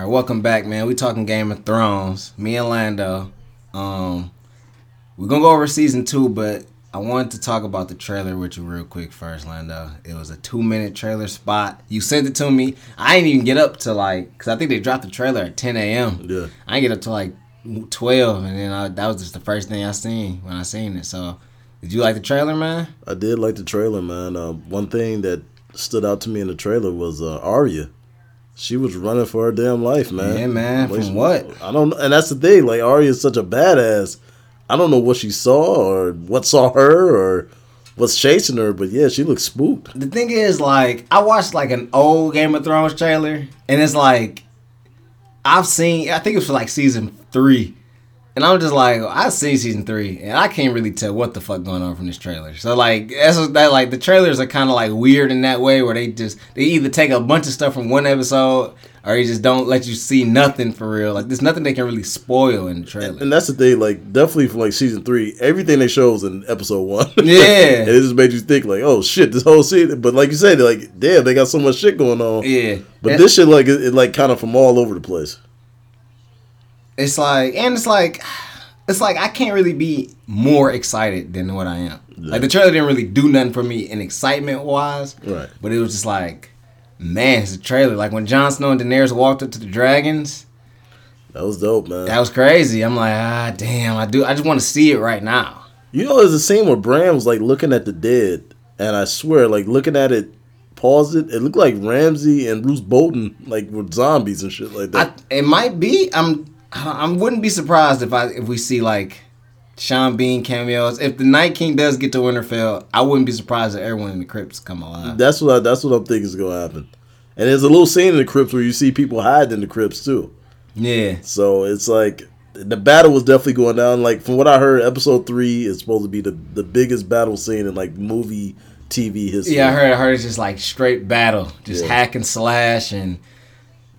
right, welcome back, man. We talking Game of Thrones. Me and Lando. Um, we're gonna go over season two, but I wanted to talk about the trailer with you real quick first, Lando. It was a two minute trailer spot. You sent it to me. I didn't even get up to like, cause I think they dropped the trailer at 10 a.m. Yeah. I didn't get up to like 12, and then I, that was just the first thing I seen when I seen it. So, did you like the trailer, man? I did like the trailer, man. Uh, one thing that stood out to me in the trailer was uh, Arya. She was running for her damn life, man. Yeah, man. Like, From what? I don't know. And that's the thing. Like, Arya is such a badass. I don't know what she saw or what saw her or what's chasing her, but yeah, she looks spooked. The thing is, like, I watched like an old Game of Thrones trailer, and it's like I've seen. I think it was for like season three, and I'm just like, I see season three, and I can't really tell what the fuck going on from this trailer. So like, that's what- that like the trailers are kind of like weird in that way, where they just they either take a bunch of stuff from one episode, or they just don't let you see nothing for real. Like, there's nothing they can really spoil in the trailer. And that's the thing, like, definitely from like season three, everything they show was in episode one. Yeah. and it just made you think, like, oh shit, this whole scene. But like you said, like, damn, they got so much shit going on. Yeah, But And- this shit, like, it, it like kind of from all over the place. It's like and it's like it's like I can't really be more excited than what I am. Like the trailer didn't really do nothing for me in excitement wise. Right. But it was just like, man, it's a trailer. Like when Jon Snow and Daenerys walked up to the dragons, That was dope, man. that was crazy. I'm like, ah damn, I do I just want to see it right now. You know, there's a scene where Bran was like looking at the dead, and I swear, like looking at it, paused it. It looked like Ramsay and Roose Bolton, like were zombies and shit like I, that. it might be. I'm. I wouldn't be surprised if I if we see like Sean Bean cameos. If the Night King does get to Winterfell, I wouldn't be surprised if everyone in the crypts come alive. that's what I, that's what I'm thinking is gonna happen. And there's a little scene in the crypts where you see people hide in the crypts too. Yeah. So it's like the battle was definitely going down. Like from what I heard, episode three is supposed to be the the biggest battle scene in like movie TV history. Yeah, I heard. I heard it's just like straight battle, just Yeah. hack and slash, and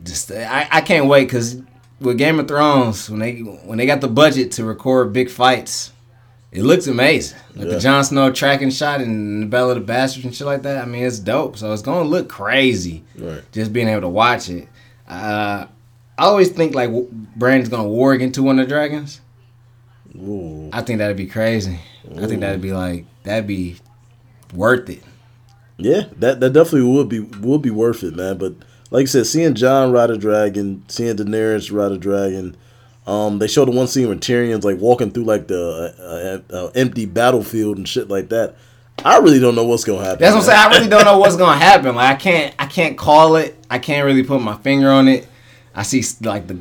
just I, I can't wait because with Game of Thrones when they when they got the budget to record big fights, it looks amazing. Like Yeah. the Jon Snow tracking shot and the Battle of the Bastards and shit like that. I mean, it's dope. So it's gonna look crazy. Right. Just being able to watch it. Uh, I always think like Brandon's gonna warg into one of the dragons. Ooh. I think that'd be crazy. I think that'd be like that'd be worth it. Yeah, that that definitely would be would be worth it, man. But like I said, seeing Jon ride a dragon, seeing Daenerys ride a dragon, um, they showed the one scene where Tyrion's like walking through like the uh, uh, uh, empty battlefield and shit like that. I really don't know what's gonna happen. That's what I'm saying. I really don't know what's gonna happen. Like I can't, I can't call it. I can't really put my finger on it. I see like the,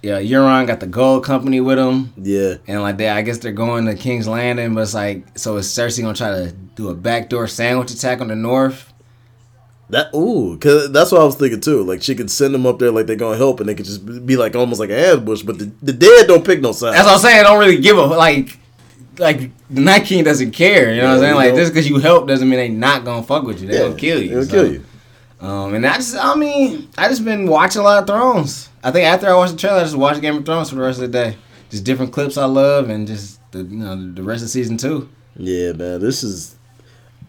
yeah, Euron got the gold company with him, Yeah, and like that, I guess they're going to King's Landing. But it's like, so is Cersei gonna try to do a backdoor sandwich attack on the North? That ooh, cause that's what I was thinking too. Like she could send them up there, like they're gonna help, and they could just be like almost like an ambush. But the, the dead don't pick no sides. That's what I'm saying. I don't really give a like. Like the Night King doesn't care, you know what I'm saying? Like know. just because you help doesn't mean they not gonna fuck with you. They Yeah, gonna kill you. They'll So, kill you. Um, and I just, I mean, I just been watching a lot of Thrones. I think after I watched the trailer, I just watched Game of Thrones for the rest of the day. Just different clips I love, and just the you know the rest of season two. Yeah, man, this is.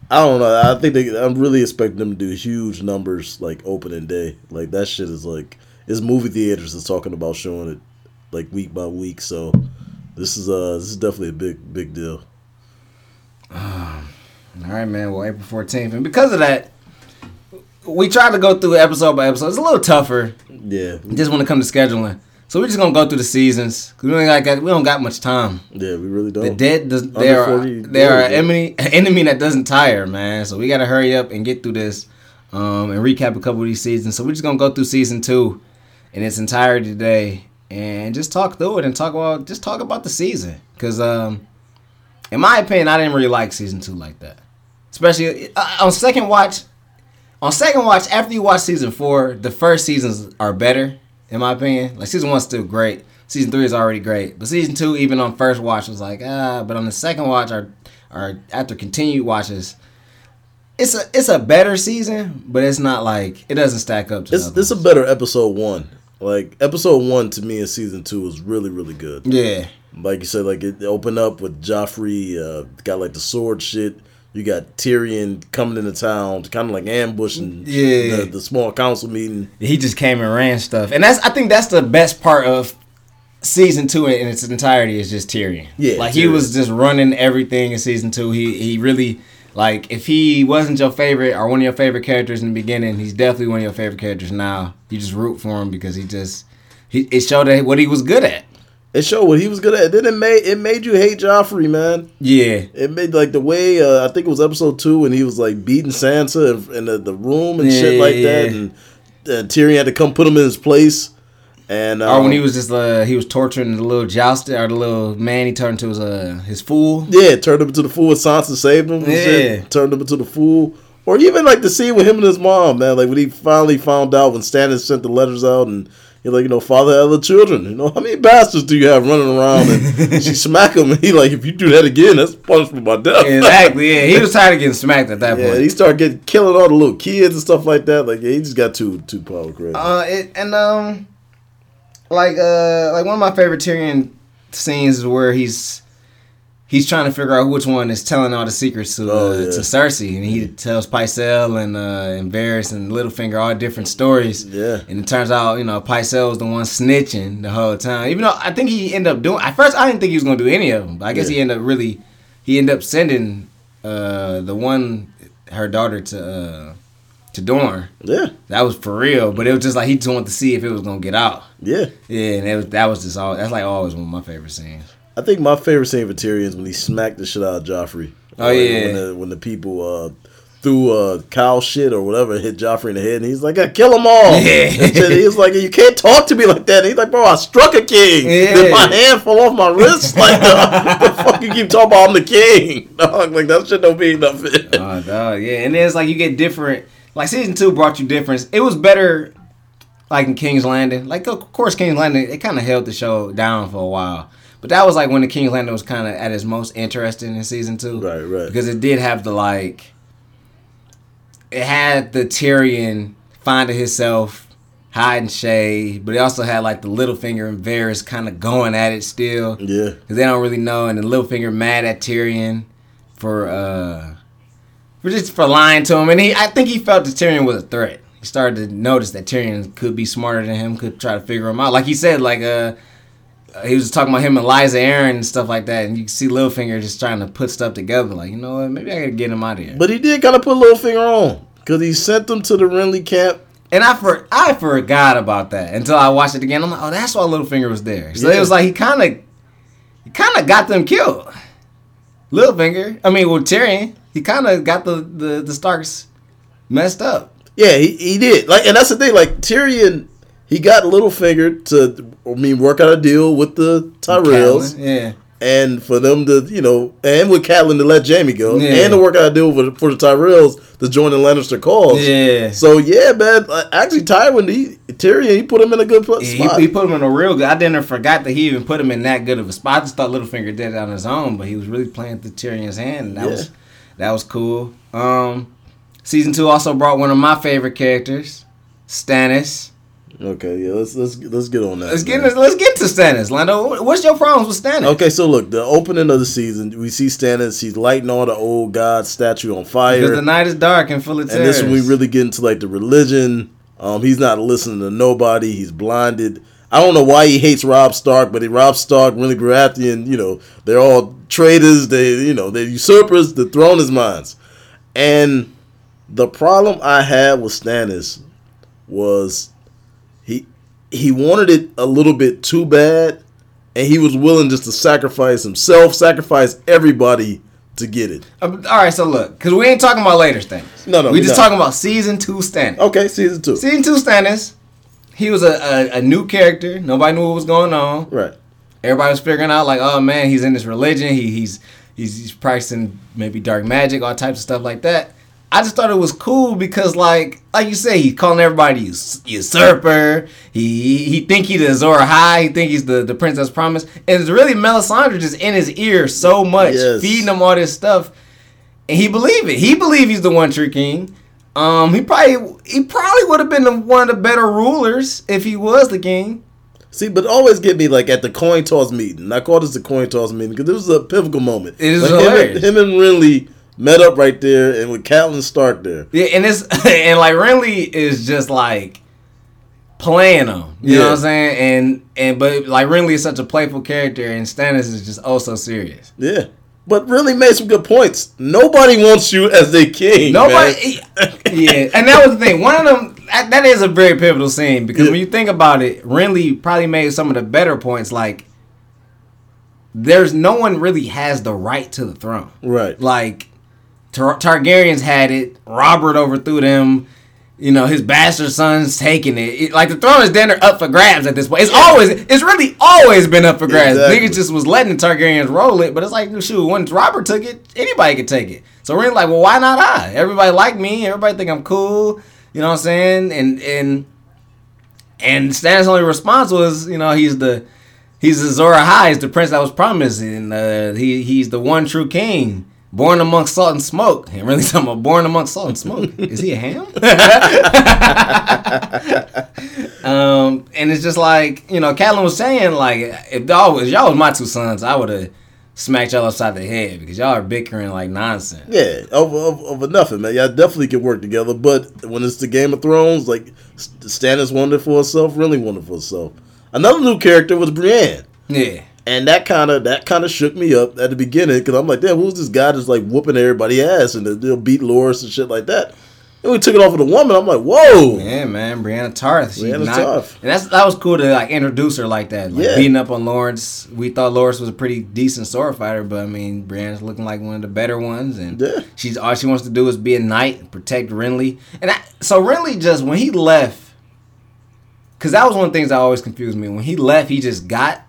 I don't know. I think they. I'm really expecting them to do huge numbers like opening day. Like that shit is like it's movie theaters is talking about showing it like week by week. So this is uh this is definitely a big big deal. All right, man. Well, April fourteenth, and because of that, we tried to go through episode by episode. It's a little tougher Yeah, just when it comes to scheduling. So we're just gonna go through the seasons because we don't got we don't got much time. yeah, we really don't. The dead, does, they are 40 they are enemy enemy that doesn't tire, man. So we gotta hurry up and get through this, um, and recap a couple of these seasons. So we're just gonna go through season two in its entirety today, and just talk through it and talk about just talk about the season. Cause um, in my opinion, I didn't really like season two like that, especially uh, on second watch. On second watch, after you watch season four, the first seasons are better, in my opinion. Like season one's still great. Season three is already great, but season two, even on first watch, was like ah. But on the second watch, or or after continued watches, it's a it's a better season, but it's not like it doesn't stack up to. It's it's a better episode one. Like episode one to me in season two was really really good. yeah. Like you said, like it opened up with Joffrey, uh, got like the sword shit. You got Tyrion coming into town, kind of like ambushing Yeah. the, the small council meeting. He just came and ran stuff, and that's I think that's the best part of season two in its entirety is just Tyrion. Yeah, like he was just running everything in season two. He he really like if he wasn't your favorite or one of your favorite characters in the beginning, he's definitely one of your favorite characters now. You just root for him because he just he it showed that what he was good at. It showed what he was good at. Then it made it made you hate Joffrey, man. Yeah, It made like the way uh, I think it was episode two when he was like beating Sansa in, in the, the room and shit like yeah, that, yeah. and, and Tyrion had to come put him in his place. And or when um, he was just uh he was torturing the little jousted or the little man he turned into his uh his fool. Yeah, turned him into the fool. Sansa saved him. and shit, Yeah. turned him into the fool. Or even like the scene with him and his mom, man. Like when he finally found out when Stannis sent the letters out and he's like, you know, father of other children. You know, how many bastards do you have running around? And she smack him and he like, if you do that again, that's punishment by death. exactly. Yeah, he was tired of getting smacked at that Yeah, point. he started getting killing all the little kids and stuff like that. Like, yeah, he just got too too power crazy. Uh, it, and um, like uh, like one of my favorite Tyrion scenes is where he's he's trying to figure out which one is telling all the secrets to uh, Oh, yeah. to Cersei, and he tells Pycelle and uh, and Varys and Littlefinger all different stories. Yeah. and it turns out you know Pycelle was the one snitching the whole time. Even though I think he ended up doing at first, I didn't think he was gonna do any of them, but I guess Yeah. he ended up really he ended up sending uh the one her daughter to uh to Dorne. yeah, That was for real, but it was just like he just wanted to see if it was gonna get out. yeah. Yeah, and it was, that was just all. That's like always one of my favorite scenes. I think my favorite scene for Tyrion is when he smacked the shit out of Joffrey. Oh, Like, yeah. when the, when the people uh, threw uh, cow shit or whatever hit Joffrey in the head, and he's like, "I kill them all." Yeah. He's like, "You can't talk to me like that." And he's like, "Bro, I struck a king. Yeah. Then my hand fell off my wrist. Like, the, the fuck you keep talking about? I'm the king, dog. Like that shit don't mean nothing." Oh, dog, yeah. And then it's like you get different. Like season two brought you difference. It was better, like in King's Landing. Like of course King's Landing, it kind of held the show down for a while. But that was like when the King's Landing was kind of at its most interesting in season two. Right, right. Because it did have the like. It had the Tyrion finding himself, hiding shade, but it also had like the Littlefinger and Varys kind of going at it still. yeah, Cause they don't really know, and the Littlefinger mad at Tyrion for uh for just for lying to him, and he I think he felt that Tyrion was a threat. He started to notice that Tyrion could be smarter than him, could try to figure him out. Like he said, like uh he was talking about him and Lysa Arryn and stuff like that, and you can see Littlefinger just trying to put stuff together. Like you know what, maybe I gotta get him out of here. but he did kind of put a little finger on because he sent them to the Renly camp. And I for I forgot about that until I watched it again. I'm like, oh, that's why Littlefinger was there. So Yeah. it was like he kind of, he kind of got them killed. Littlefinger, I mean, well, Tyrion, he kind of got the, the the Starks messed up. Yeah, he, he did. Like, and that's the thing. Like Tyrion, he got Littlefinger to, I mean, work out a deal with the Tyrells, yeah, and for them to, you know, and with Catelyn to let Jaime go, Yeah. and to work out a deal for, for the Tyrells to join the Lannister cause. yeah. So yeah, man. uh, Actually, Tywin, he Tyrion, he put him in a good pl- He, spot. he put him in a real good. I didn't forgot that he even put him in that good of a spot. I just thought Littlefinger did it on his own, but he was really playing through Tyrion's hand, and that Yeah. was that was cool. Um, season two also brought one of my favorite characters, Stannis. Okay, yeah. Let's let's let's get on that. Let's get man. let's get to Stannis, Lando. What's your problems with Stannis? Okay, so look, the opening of the season, we see Stannis. He's lighting all the old god statue on fire. because the night is dark and full of And this when we really get into like the religion. Um, he's not listening to nobody. He's blinded. I don't know why he hates Rob Stark, but he, Rob Stark, really Baratheon, you know, they're all traitors. They, you know, they're usurpers. The throne is mine. And the problem I had with Stannis was he wanted it a little bit too bad, and he was willing just to sacrifice himself, sacrifice everybody to get it. Uh, all right, so look, because we ain't talking about later Stannis. No, no, we just not. talking about season two Stannis. Okay, season two. Season two Stannis, he was a, a, a new character. Nobody knew what was going on. Right. Everybody was figuring out like, oh man, he's in this religion. He, he's he's he's practicing maybe dark magic, all types of stuff like that. I just thought it was cool because like like you say, he's calling everybody us- usurper. He he, think he's the Azor Ahai. He think he's the the Princess Promise. And it's really Melisandre just in his ear so much, Yes. feeding him all this stuff, and he believe it. He believe he's the one true king. Um, he probably he probably would have been the, one of the better rulers if he was the king. See, but always get me like at the coin toss meeting. I call this the coin toss meeting because this was a pivotal moment. It is like him, and, hilarious. him and Renly met up right there, and with Catelyn Stark there. Yeah, and it's and like Renly is just like playing them. You Yeah. know what I'm saying? And and but like Renly is such a playful character, and Stannis is just oh so serious. Yeah. But really made some good points. Nobody wants you as their king. Nobody, yeah, and that was the thing. One of them that, that is a very pivotal scene because Yeah. when you think about it, Renly probably made some of the better points. Like, there's no one really has the right to the throne. Right. Like, Tar- Targaryens had it. Robert overthrew them. You know, his bastard son's taking it. It- Like the throne is then up for grabs at this point. It's always, it's really always been up for grabs. Exactly. Niggas just was letting the Targaryens roll it, but it's like, shoot, once Robert took it, anybody could take it. So we're like, well, why not I? Everybody like me. Everybody think I'm cool. You know what I'm saying? And and and Stannis' only response was, you know, he's the he's the Azor Ahai, he's the prince that was promised, and uh, he he's the one true king, born amongst salt and smoke. And really talking about born amongst salt and smoke. Is he a ham? um, and it's just like you know, Catelyn was saying, like if y'all was y'all was my two sons, I would have smacked y'all upside the head because y'all are bickering like nonsense. Yeah, over, over, over nothing, man. Y'all definitely can work together. But when it's the Game of Thrones, like Stannis it for herself, really it for herself. Another new character was Brienne. Yeah. And that kind of that kind of shook me up at the beginning because I'm like, damn, who's this guy that's like whooping everybody ass and they'll beat Loras and shit like that. And we took it off of the woman. I'm like, whoa, Yeah, man, Brianna Tarth. Brianna knocked- Tarth. and that's that was cool to like introduce her like that. Like Yeah. beating up on Lawrence. We thought Lawrence was a pretty decent sword fighter, but I mean, Brianna's looking like one of the better ones, and Yeah. she's all she wants to do is be a knight, and protect Renly, and I, so Renly just when he left, because that was one of the things that always confused me. When he left, he just got.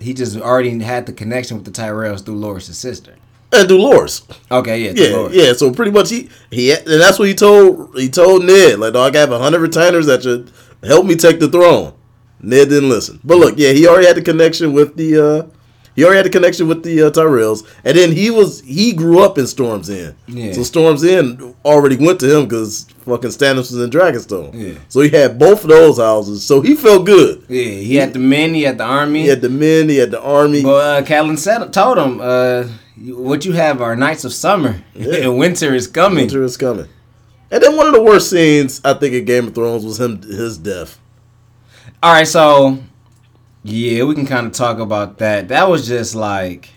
He just already had the connection with the Tyrells through Loras' sister. and Dolores. Okay, yeah, Yeah, Loras. yeah. So pretty much he he and that's what he told he told Ned like, dog, I have a hundred retainers that should help me take the throne. Ned didn't listen, but look, yeah, he already had the connection with the uh he already had the connection with the uh, Tyrells, and then he was he grew up in Storm's End. Yeah. So Storm's End already went to him because fucking Stannis was in Dragonstone. Yeah. So he had both of those houses, so he felt good. Yeah, he had the men, he had the army. He had the men, he had the army. But uh, Catelyn said, told him, uh, "What you have are knights of summer, Yeah. and winter is coming." Winter is coming. And then one of the worst scenes I think in Game of Thrones was him his death. All right, so yeah, we can kind of talk about that. That was just like,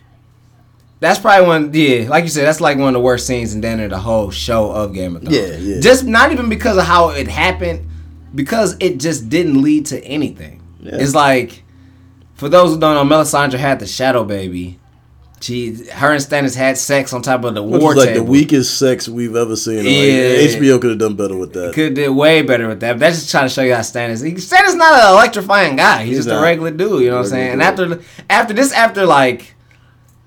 that's probably one. Yeah, like you said, that's like one of the worst scenes in the whole show of Game of Thrones. Yeah, yeah. Just not even because of how it happened, because it just didn't lead to anything. Yeah. It's like, for those who don't know, Melisandre had the Shadow Baby. She, her and Stannis had sex on top of the Which war was like table. the weakest sex we've ever seen. Like, HBO could have done better with that. Could did way better with that. But that's just trying to show you how Stannis. He, Stannis is not an electrifying guy. He's, He's just not. a regular dude. You know what I'm saying? And after after this, after like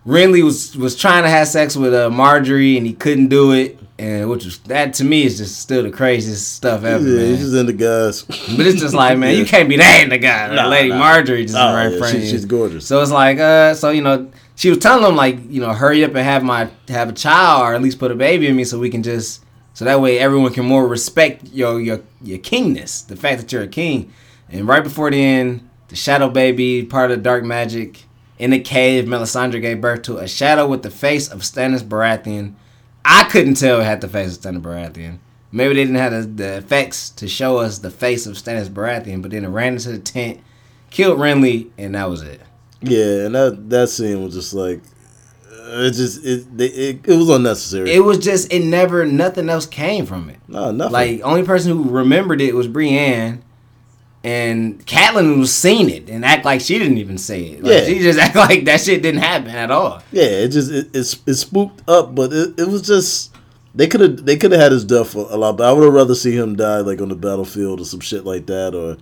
Renly was was trying to have sex with uh, Margaery and he couldn't do it, and which was that to me is just still the craziest stuff ever, yeah, man. he's just into guys. But it's just like, man, you can't be that in the guy. Nah, Lady nah. Margaery just Oh, right yeah, front she- she's gorgeous. So it's like, uh, so you know, she was telling him like, you know, hurry up and have my have a child or at least put a baby in me so we can just so that way everyone can more respect your your your kingness, the fact that you're a king. And right before the end, the shadow baby, part of the dark magic, in the cave, Melisandre gave birth to a shadow with the face of Stannis Baratheon. I couldn't tell it had the face of Stannis Baratheon. Maybe they didn't have the, the effects to show us the face of Stannis Baratheon, but then it ran into the tent, killed Renly, and that was it. Yeah, and that that scene was just like it just it it, it was unnecessary. It was just it never nothing else came from it. no, nothing. Like only person who remembered it was Brienne, and Catelyn was seen it and act like she didn't even say it. Like, Yeah. she just act like that shit didn't happen at all. yeah, it just it, it, it spooked up, but it, it was just they could have they could have had his death a lot. But I would have rather see him die like on the battlefield or some shit like that, or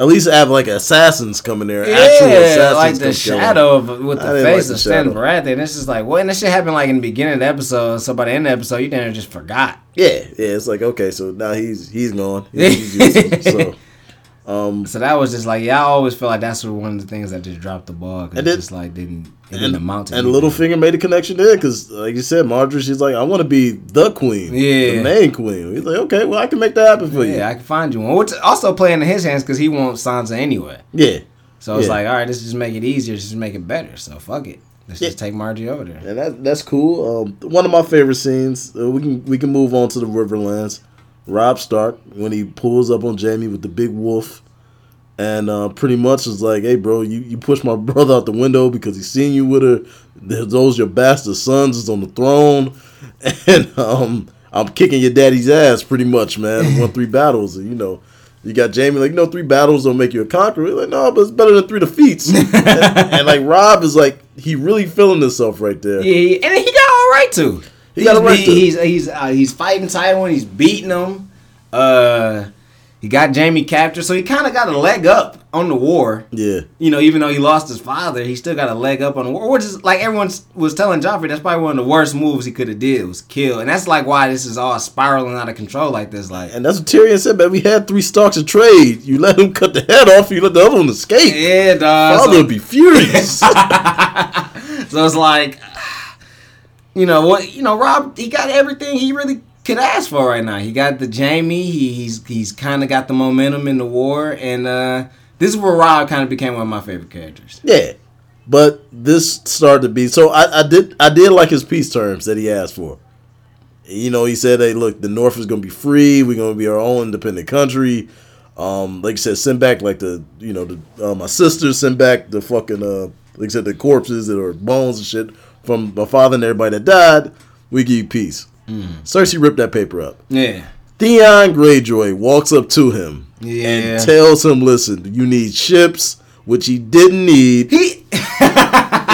at least have like assassins coming in there. actual Yeah, assassins like the come kill him. shadow of with the face like of Stan shadow. Baratheon. It's just like, what? And that shit happened like in the beginning of the episode. So by the end of the episode, you didn't just forgot. Yeah, yeah. It's like okay, so now he's he's gone. He's useless. so um, So that was just like, yeah, I always feel like that's one of the things that just dropped the ball. Cause And it just like didn't it didn't and, amount to and. Littlefinger made a connection there because, like you said, Margaery, she's like, I want to be the queen, Yeah. the main queen. He's like, okay, well, I can make that happen for you. Yeah, I can find you one. Which also playing in his hands because he wants Sansa anyway. Yeah, So it's Yeah. like, all right, let's just make it easier, just make it better. So fuck it. let's Yeah. just take Margie over there. And that that's cool. Um, one of my favorite scenes. Uh, we can we can move on to the Riverlands. Robb Stark when he pulls up on Jaime with the big wolf, and uh, pretty much is like, "Hey, bro, you, you pushed my brother out the window because he seen you with her. Those your bastard sons is on the throne, and um, I'm kicking your daddy's ass pretty much, man. Won three battles, and you know." You got Jaime like, no, three battles don't make you a conqueror. He's like, no, but it's better than three defeats. and, and like Robb is like, he really feeling himself right there. Yeah, and he got all right to. He he's, to. He's he's uh, he's fighting Tywin. He's beating him. Uh, he got Jaime captured, so he kind of got a leg up on the war. Yeah. You know, even though he lost his father, he still got a leg up on the war. Which is like everyone was telling Joffrey, that's probably one of the worst moves he could have did was kill, and that's like why this is all spiraling out of control like this. Like, And that's what Tyrion said, man. We had three Starks of trade. You let him cut the head off, you let the other one escape. yeah, dog. Father so- would be furious. So it's like, you know what? You know, Robb, he got everything he really could ask for right now. He got the Jaime. He, he's he's kind of got the momentum in the war, and uh, this is where Robb kind of became one of my favorite characters. yeah. But this started to be so I, I did I did like his peace terms that he asked for. You know, he said, Hey, look, the North is gonna be free, we're gonna be our own independent country. Um, like I said, send back like the you know, the uh, my sisters send back the fucking uh like I said, the corpses that are bones and shit from my father and everybody that died, we give you peace. Mm. Cersei ripped that paper up. Yeah, Theon Greyjoy walks up to him Yeah. and tells him, "Listen, you need ships, which he didn't need. he.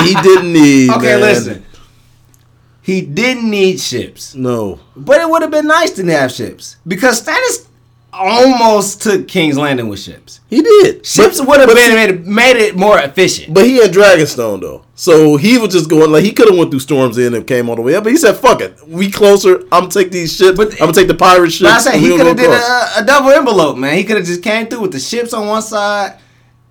He didn't need. okay, man. listen. He didn't need ships, No, but it would have been nice to have ships because Stannis almost took King's Landing with ships. he did. Ships would have been made it, made it more efficient. But he had Dragonstone though, so he was just going like he could have went through Storm's End and came all the way up. But he said, "Fuck it, we closer. I'm gonna take these ships. But- I'm gonna take the pirate ships. I say and he could have did a, a double envelope, man. He could have just came through with the ships on one side,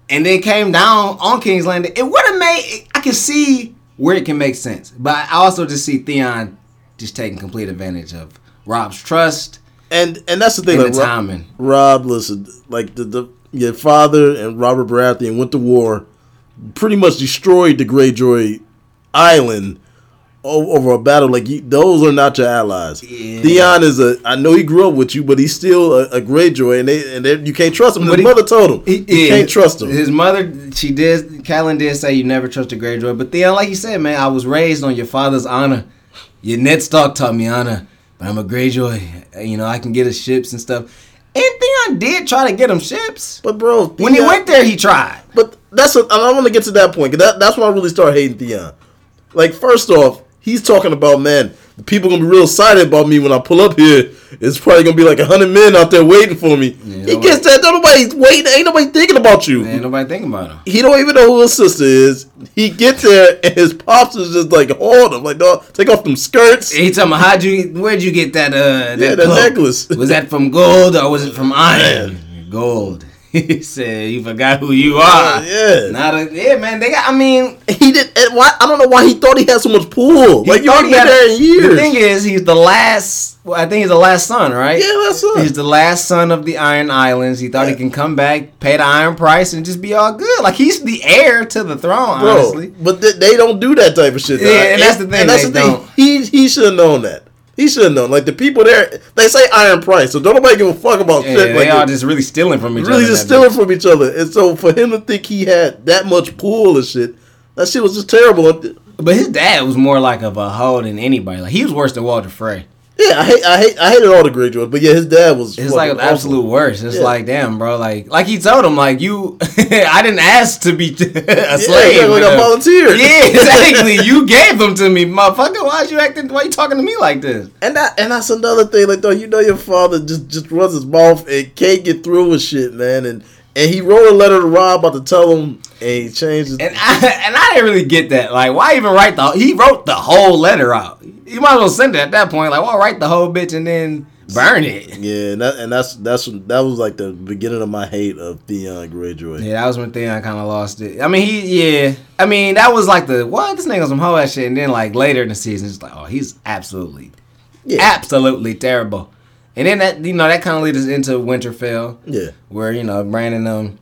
and then came down on King's Landing. It would have made. I can see where it can make sense, but I also just see Theon just taking complete advantage of Robb's trust And and that's the thing. and Like, the Robb, timing. Robb, listen, like the, the your father and Robert Baratheon went to war, pretty much destroyed the Greyjoy Island over a battle. Like you, those are not your allies. Yeah. Theon is a. I know he grew up with you, but he's still a, a Greyjoy, and they and they, you can't trust him. But His he- mother told him He- you yeah, can't trust him. His mother, she did. Catelyn did say you never trust a Greyjoy, but Theon, like you said, man, I was raised on your father's honor. Your Ned Stark taught me honor, but I'm a Greyjoy. You know, I can get us ships and stuff. And Theon did try to get him ships. but bro, When he went there, he tried. But that's what I want to get to that point. 'cause that, that's when I really start hating Theon. Like first off, he's talking about man, the people gonna be real excited about me when I pull up here. It's probably gonna be like a hundred men out there waiting for me. he nobody- gets that. Nobody's waiting. Ain't nobody thinking about you. Man, nobody thinking about him. He don't even know who his sister is. He gets there and his pops is just like hold him, like dog, take off them skirts. He talking about how'd you, where'd you get that, uh, that, Yeah, that necklace. Was that from gold or was it from iron? Gold. he said, you forgot who you are. yeah. Not a, yeah, man. They got. I mean, He did. And why? I don't know why he thought he had so much pull. He Like you ain't been there in years. The thing is, he's the last. Well, I think he's the last son, right? yeah, that's it. He's the last son of the Iron Islands. He thought he can come back, pay the Iron price, and just be all good. Like he's the heir to the throne, Bro, honestly. but th- they don't do that type of shit. Yeah, dog. and that's the thing, And that's the thing. don't. He he should have known that. He should have known. Like the people there, they say iron price, so don't nobody give a fuck about Yeah, shit. they Like it- just really stealing from each really other. Really just stealing from each other. And so for him to think he had that much pull and shit, that shit was just terrible. But his dad was more like of a hoe than anybody. Like he was worse than Walder Frey. Yeah, I hate, I hate, I hated all the Greyjoys, but yeah, his dad was. It's like an absolute worst. It's Yeah. like damn, bro. Like like he told him, like you, I didn't ask to be a slave. Yeah, like I volunteered. Yeah, exactly. you gave them to me, motherfucker. Why'd you acting? Why you talking to me like this? And that and that's another thing. Like though, you know your father just just runs his mouth and can't get through with shit, man. And and he wrote a letter to Robb about to tell him, and he changed it. And I and I didn't really get that. Like, why even write the? He wrote the whole letter out. You might as well send it at that point. Like, why write the whole bitch and then burn it? Yeah, and, that, and that's that's that was like the beginning of my hate of Theon Greyjoy. Yeah, that was when Theon kind of lost it. I mean, he yeah. I mean, that was like the what this nigga some hoe ass shit, and then like later in the season, it's like, oh, he's absolutely, Yeah, absolutely terrible. And then that you know that kind of leads us into Winterfell. yeah, where you know Brandon um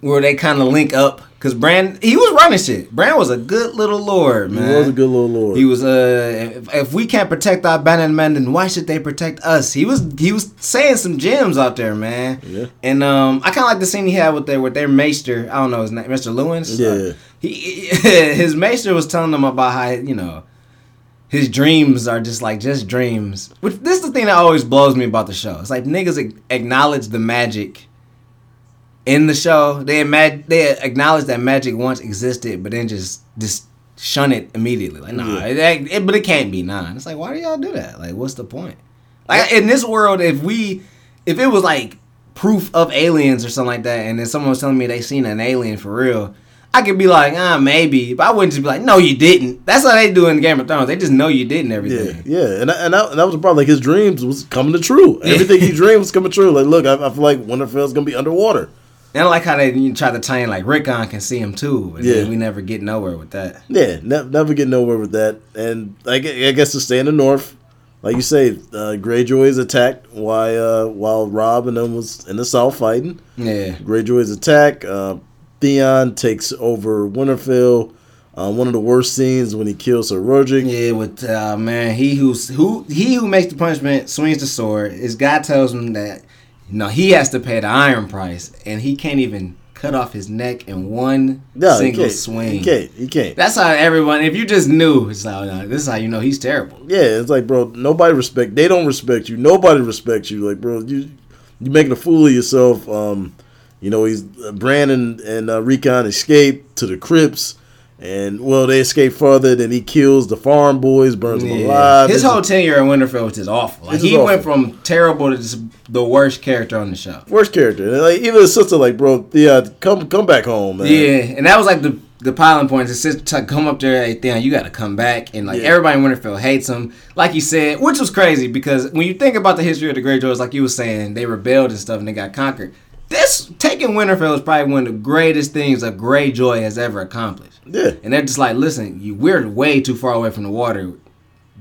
where they kind of link up because Bran, he was running shit. Bran was a good little lord, man. He was a good little lord. He was uh if, if we can't protect our abandoned men, then why should they protect us? He was he was saying some gems out there, man. Yeah. And um I kind of like the scene he had with their with their maester. I don't know his name, Maester Luwin. Yeah. Uh, he his maester was telling them about how you know his dreams are just like just dreams. Which this is the thing that always blows me about the show. It's like niggas acknowledge the magic in the show. They imagine they acknowledge that magic once existed, but then just just shun it immediately. Like nah, it, it- but it can't be nah. It's like why do y'all do that? Like what's the point? Like in this world, if we if it was like proof of aliens or something like that, and then someone was telling me they seen an alien for real. I could be like, ah, maybe, but I wouldn't just be like, no, you didn't. That's how they do in Game of Thrones. They just know you didn't everything. yeah, and that, and, that, and that was the problem. Like his dreams was coming to true. Everything he dreamed was coming true. Like, look, I, I feel like Winterfell's gonna be underwater. And I like how they you try to tie in like Rickon can see him too, but Yeah. we never get nowhere with that. Yeah, ne- never get nowhere with that. And I, gue- I guess to stay in the north, like you say, uh, Greyjoy is attacked while uh, while Robb and them was in the south fighting. Yeah. Greyjoy's attack. Uh, Theon takes over Winterfell. Uh, one of the worst scenes when he kills Ser Rodrik. Yeah, with uh, man, he who's who he who makes the punishment swings the sword. His guy tells him that know he has to pay the iron price, and he can't even cut off his neck in one No, he single can't. swing. He can't. He can't. That's how everyone. If you just knew, it's like no, this is how you know he's terrible. Yeah, it's like, bro, nobody respect. They don't respect you. Nobody respects you. Like, bro, you you making a fool of yourself. Um, you know, he's uh, Brandon and uh, Rickon escape to the crypts, and well, they escape further. Then he kills the farm boys, burns them alive. His It's whole tenure in Winterfell was just awful. Like he went from terrible to just the worst character on the show. worst character. And like even his sister, like, bro, yeah, uh, come come back home, man. Yeah, and that was like the the piling points. His sister to come up there, hey, you got to come back, and like Yeah. everybody in Winterfell hates him, like you said, which was crazy because when you think about the history of the Greyjoys, like you were saying, they rebelled and stuff, and they got conquered. This taking Winterfell is probably one of the greatest things a Greyjoy has ever accomplished. yeah, And they're just like, listen, you we're way too far away from the water.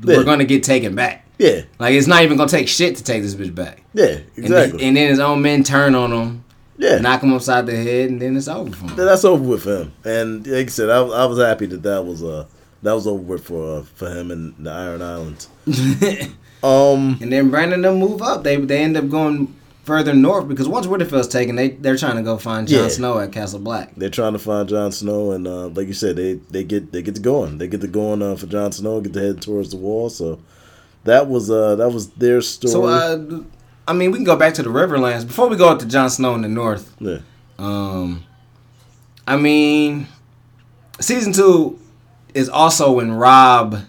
Yeah. We're gonna get taken back. yeah, Like it's not even gonna take shit to take this bitch back. yeah, And, exactly. then, and then his own men turn on him, yeah, knock him upside the head, and then it's over for him. That's over with him. And like I said, I, I was happy that that was uh that was over with for uh, for him and the Iron Islands. Um, And then Brandon them move up. They they end up going further north because once Winterfell's taken, they they're trying to go find Jon Yeah. Snow at Castle Black. they're trying to find Jon Snow, and uh, like you said, they they get they get to going. They get to going uh, for Jon Snow, get to head towards the wall. So that was uh that was their story. So uh, I mean, we can go back to the Riverlands before we go up to Jon Snow in the north. yeah, Um, I mean, season two is also when Robb.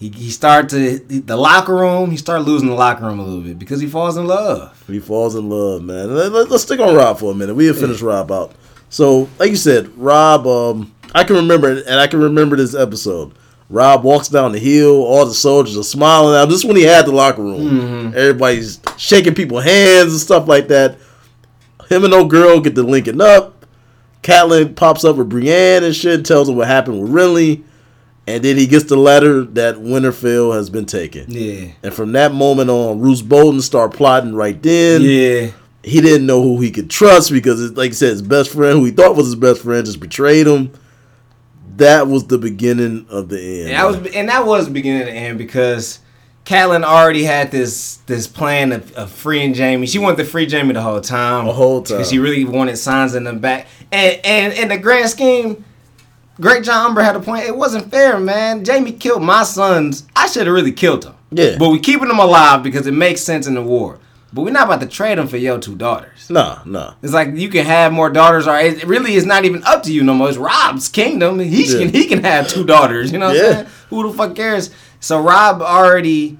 He, he started to the locker room. He started losing the locker room a little bit because he falls in love. he falls in love, man. Let, us stick on Robb for a minute. We'll finish Robb out. So, like you said, Robb, um, I can remember and I can remember this episode. Robb walks down the hill. All the soldiers are smiling. Now, this is when he had the locker room. Everybody's shaking people's hands and stuff like that. Him and old girl get to linking up. Catelyn pops up with Brienne and shit, tells him what happened with Renly. And then he gets the letter that Winterfell has been taken. Yeah, And from that moment on, Roose Bolton start plotting right then. yeah. He didn't know who he could trust because, it, like I said, his best friend, who he thought was his best friend, just betrayed him. That was the beginning of the end. And that was and that was the beginning of the end because Catelyn already had this this plan of, of freeing Jaime. She wanted to free Jaime the whole time. The whole time. Because she really wanted signs in the back. And and in the grand scheme, Greatjon Umber had a point. It wasn't fair, man. Jaime killed my sons. I should have really killed them. Yeah. But we keeping them alive because it makes sense in the war. But we're not about to trade them for your two daughters. Nah, nah. It's like you can have more daughters, or it really is not even up to you no more. It's Robb's kingdom. He Yeah. can he can have two daughters. You know what Yeah. I'm saying? Who the fuck cares? So Robb already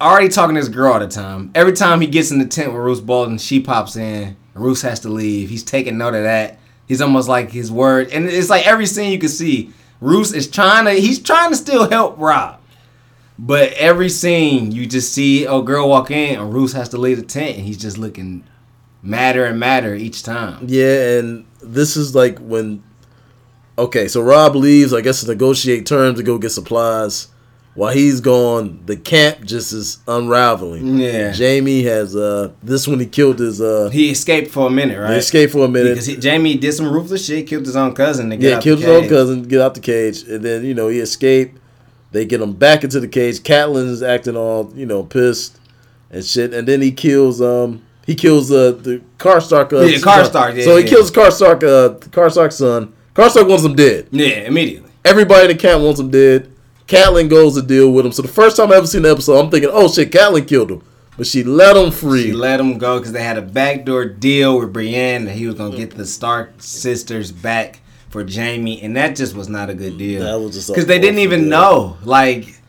already talking to this girl all the time. Every time he gets in the tent with Roose Bolton, she pops in. Roose has to leave. He's taking note of that. He's almost like his word, and it's like every scene you can see. Roose is trying to. He's trying to still help Robb. But every scene you just see a girl walk in and Roose has to leave the tent and he's just looking madder and madder each time. Yeah, and this is like when. Okay, so Robb leaves, I guess, to negotiate terms to go get supplies. While he's gone, the camp just is unraveling. Yeah. Jaime has uh this one he killed his uh He escaped for a minute, right? he escaped for a minute. Because he, Jaime did some ruthless shit, killed his own cousin to get yeah, out killed the his own cousin, get out the cage, and then you know he escaped. They get him back into the cage. Catelyn is acting all you know pissed and shit, and then he kills um he kills uh the Karstark. Uh, Yeah, Karstark, yeah, so he yeah. kills Karstark. Uh, Karstark's son. Karstark wants him dead. Yeah, immediately. Everybody in the camp wants him dead. Catelyn goes to deal with him. So the first time I ever seen the episode, I'm thinking, oh shit, Catelyn killed him, but she let him free. He let him go because they had a backdoor deal with Brienne that he was gonna get the Stark sisters back for Jaime, and that just was not a good deal. That was just because they didn't even deal. know. Like,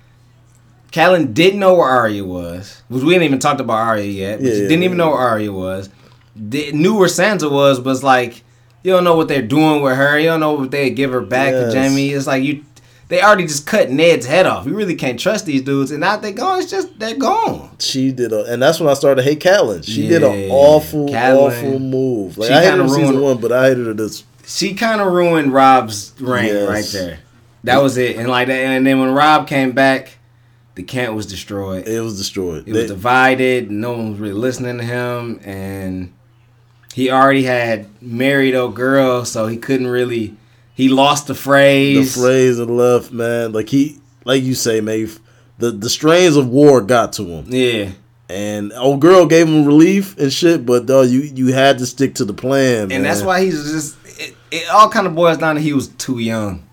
Catelyn didn't know where Arya was, which we hadn't even talked about Arya yet. But Yeah, she didn't even yeah. know where Arya was. They knew where Sansa was, but it's like you don't know what they're doing with her. You don't know what they give her back Yes. for Jaime. It's like you. They already just cut Ned's head off. You really can't trust these dudes, and now they gone. It's just they're gone. She did, a, and that's when I started to hate Catelyn. She did an awful, Catelyn. awful move. Like She I hated her kinda season ruined- one, but I hated her this. she kind of ruined Robb's reign Yes. right there. That was it, and like that, and then when Robb came back, the camp was destroyed. It, was destroyed. It was divided. No one was really listening to him, and he already had married a girl, so he couldn't really. He lost the phrase. the phrase. and left, man. Like he, like you say, Maeve. The the strains of war got to him, Yeah, and old girl gave him relief and shit. But though you you had to stick to the plan, and that's why he's just. It, it all kind of boils down to he was too young.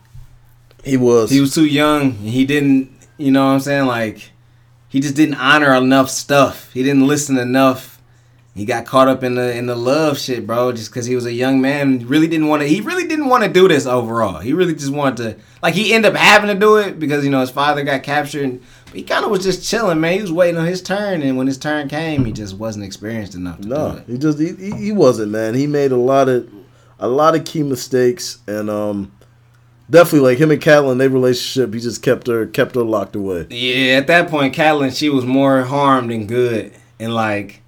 he was. He was too young. He didn't, you know what I'm saying? Like, he just didn't honor enough stuff. He didn't listen enough. He got caught up in the in the love shit, bro. Just because he was a young man, really didn't want to. He really didn't want to do this overall. He really just wanted to. Like, he ended up having to do it because you know his father got captured. And, but he kind of was just chilling, man. He was waiting on his turn, and when his turn came, he just wasn't experienced enough to do No, he just he, he, he wasn't man. He made a lot of a lot of key mistakes, and um, definitely like him and Catelyn, their relationship, he just kept her kept her locked away. Yeah, at that point, Catelyn, she was more harm than good, and like,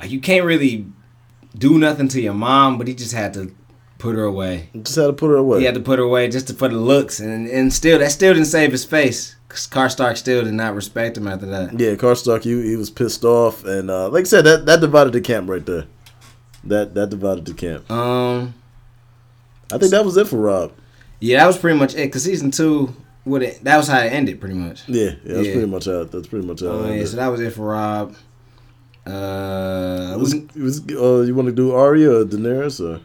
like you can't really do nothing to your mom, but he just had to put her away. Just had to put her away. He had to put her away just to, for the looks, and and still that still didn't save his face. Cause Karstark still did not respect him after that. Yeah, Karstark, he, he was pissed off, and uh, like I said, that, that divided the camp right there. That that divided the camp. Um, I think that was it for Robb. yeah, that was pretty much it. Cause season two, would it that was how it ended, pretty much. Yeah, yeah, that's Yeah. pretty much how. That's pretty much how. Oh it yeah, so that was it for Robb. Uh, was, we, was, uh, you want to do Arya or Daenerys or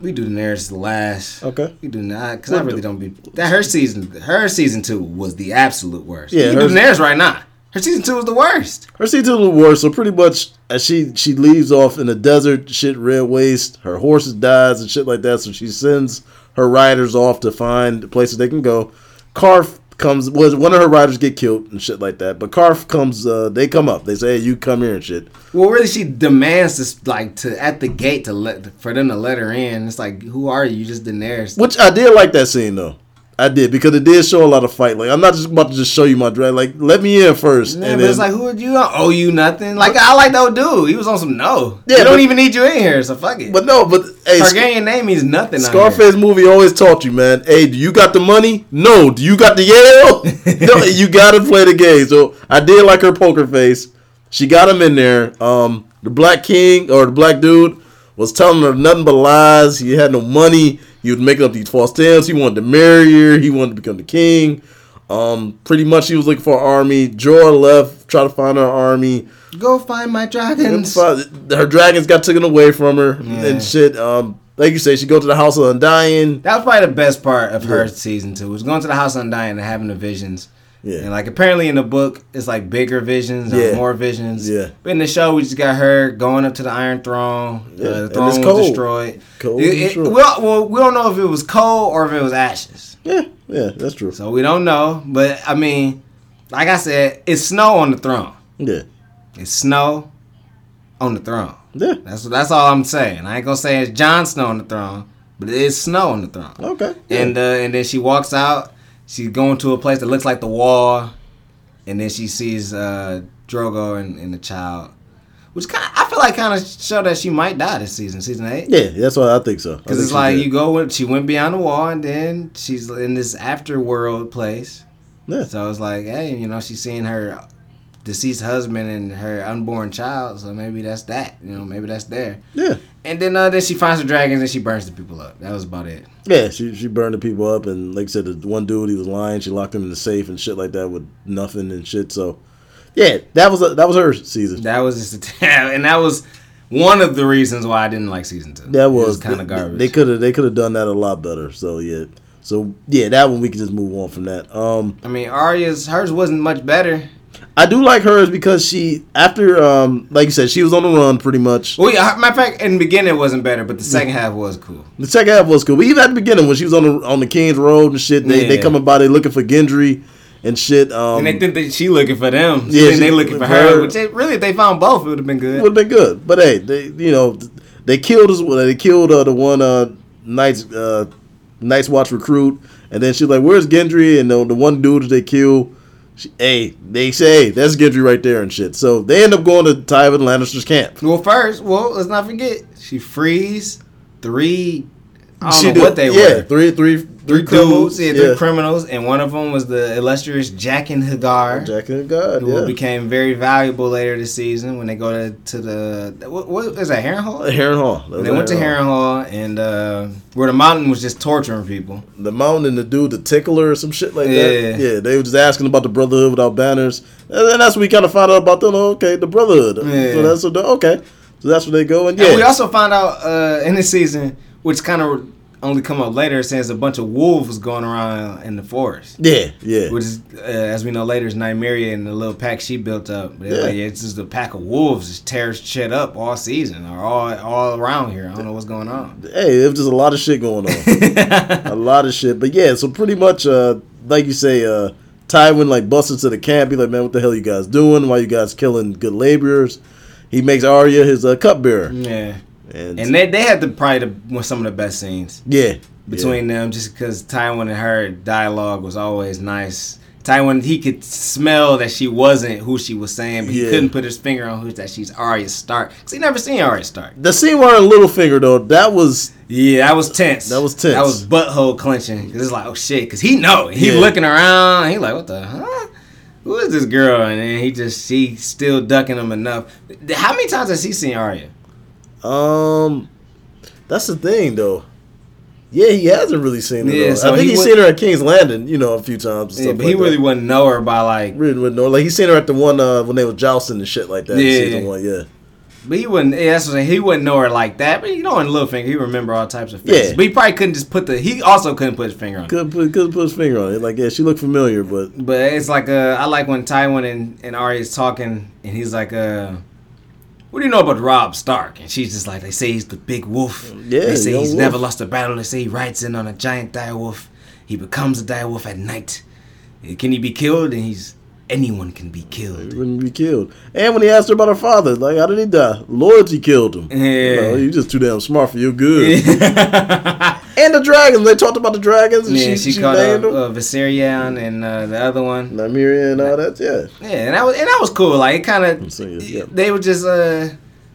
we do Daenerys the last. okay? We do not, because I really do- don't be that her season. Her season two was the absolute worst. Yeah, you do Daenerys right now. Her season two was the worst. Her season two was the worst. So pretty much, as she she leaves off in the desert, shit red waste. Her horses dies and shit like that. So she sends her riders off to find places they can go. Karf comes. Was one of her riders get killed and shit like that. But Karf comes. Uh, they come up. They say, hey, "You come here and shit." Well, really, she demands this like to at the gate to let for them to let her in. It's like, who are you? You just Daenerys. Which I did like that scene though. I did because it did show a lot of fight. Like I'm not just about to just show you my drag. Like let me in first. Yeah, and but it's like, who would you? I owe you nothing. Like I like that dude. He was on some no. Yeah, Yeah, don't but- even need you in here. So fuck it. but no, but hey, Targaryen name means nothing. Scarface movie always taught you, man. Hey, do you got the money? No. Do you got the Yale? no, you gotta play the game. So I did like her poker face. She got him in there. Um, the black king or the black dude was telling her nothing but lies. He had no money. He was making up these false tales. He wanted to marry her. He wanted to become the king. Um, pretty much he was looking for an army. Jorah left, try to find her army. Go find my dragons. Her dragons got taken away from her Yeah. and shit. Um, like you say, she go to the house of Undying. That was probably the best part of her Yeah. season two. Was going to the house of undying and having the visions. Yeah. And like apparently in the book it's like bigger visions or Yeah. more visions. Yeah. But in the show we just got her going up to the Iron Throne. Yeah. Uh, the And throne it's was cold. destroyed. Cold It- it- we, don't, well, we don't know if it was coal or if it was ashes. Yeah, yeah, that's true. So we don't know. But I mean, like I said, it's snow on the throne. Yeah, It's snow on the throne. yeah. That's that's all I'm saying. I ain't gonna say it's Jon Snow on the throne, but it is snow on the throne. Okay. Yeah. And uh, and then she walks out. She's going to a place that looks like the wall, and then she sees uh, Drogo and, and the child, which kind of I feel like kind of show that she might die this season, season eight. yeah, that's what I think so. Because it's like did. you go, with, she went beyond the wall, and then she's in this afterworld place, Yeah. So it's like, hey, you know, she's seeing her deceased husband and her unborn child, so maybe that's that. You know, maybe that's there. Yeah. And then uh, then she finds the dragons and she burns the people up. That was about it. Yeah, she she burned the people up, and like I said, the one dude he was lying. She locked him in the safe and shit like that with nothing and shit. So, yeah, that was that was her season. That was just a and that was one of the reasons why I didn't like season two. That was, kind of garbage. They could have they could have done that a lot better. So yeah, so yeah, that one we can just move on from that. Um, I mean, Arya's hers wasn't much better. I do like hers because she after um like you said she was on the run pretty much. Well, yeah, matter of fact, in the beginning it wasn't better, but the second half was cool. The second half was cool, but even at the beginning when she was on the on the King's Road and shit, they they Yeah. coming by they looking for Gendry and shit. Um, And they think that she looking for them. So Yeah, they looking for for her. her. Which they, really, if they found both, it would have been good. would have been good. But hey, they you know they killed us. They killed uh, the one uh, Night's uh, Night's Watch recruit, and then she's like, "Where's Gendry?" And the, the one dude that they kill, hey, they say hey, that's Gendry right there and shit. So they end up going to Tywin Lannister's camp. Well, first, well, let's not forget she frees three. I don't She know do- what they yeah, were. three, three, three Three criminals. dudes, yeah, three criminals, and one of them was the illustrious Jaqen H'ghar, Jack and God, who yeah. became very valuable later this season when they go to, to the what, what is that Harrenhal? Heron Hall. That When they went to Harrenhal. Heron Hall, and uh, where the mountain was just torturing people. The mountain and the dude, the tickler or some shit like Yeah. that. Yeah, they were just asking about the Brotherhood without banners, and then that's when we kind of found out about them. Okay, the Brotherhood. Yeah. So that's what. the- Okay, so that's where they go, and yeah, And we also found out uh, in this season, which kind of only come up later, since a bunch of wolves going around in the forest. yeah, yeah. Which is, uh, as we know later, is Nymeria and the little pack she built up. But Yeah. yeah. It's just a pack of wolves just tears shit up all season or all all around here. I don't know what's going on. Hey, there's just a lot of shit going on, a lot of shit. But yeah, so pretty much, uh, like you say, uh, Tywin like busts into the camp. Be like, man, what the hell you guys doing? Why you guys killing good laborers? He makes Arya his uh, cupbearer, yeah, and, and they they had the probably the, some of the best scenes yeah, between them, just because Tywin and her dialogue was always nice. Tywin, he could smell that she wasn't who she was saying, but he Yeah. couldn't put his finger on who that she's Arya Stark. Cause he never seen Arya Stark. the scene where Littlefinger though, that was Yeah, that was tense. That was tense. That was butthole clenching. Cause it's like, oh shit. Cause he know. He Yeah. looking around. He like, what the huh? Who is this girl? And then he just she still ducking him enough. How many times has he seen Arya? Um, that's the thing though. Yeah, he hasn't really seen her. Yeah, so I think he's would- seen her at King's Landing, you know, a few times. Yeah, but he like really that. wouldn't know her by like. really wouldn't know. Like he seen her at the one uh, when they was jousting and shit like that. Yeah. season one. Yeah, But he wouldn't. Yeah, that's what I'm saying. He wouldn't know her like that. But you know, in Littlefinger, he remember all types of faces. Yeah. But he probably couldn't just put the. He also couldn't put his finger on. it. couldn't put couldn't put his finger on it. Like yeah, she looked familiar, but But it's like uh, I like when Tywin and, and Arya's talking, and he's like, uh, "What do you know about Robb Stark?" And she's just like, "They say he's the big wolf. Yeah, they say he's wolf. never lost a battle. They say he rides in on a giant dire wolf. He becomes a dire wolf at night. Can he be killed? And he's anyone can be killed. wouldn't be killed. And when he asked her about her father, like how did he die? Loyalty killed him. Yeah. You know, you just too damn smart for your good. And the dragons. They talked about the dragons. And yeah, she, she, called named uh, them. uh, Viserion and uh, the other one. Nymeria and all that. Yeah. Yeah, and that was and that was cool. Like it kind of yeah. they were just uh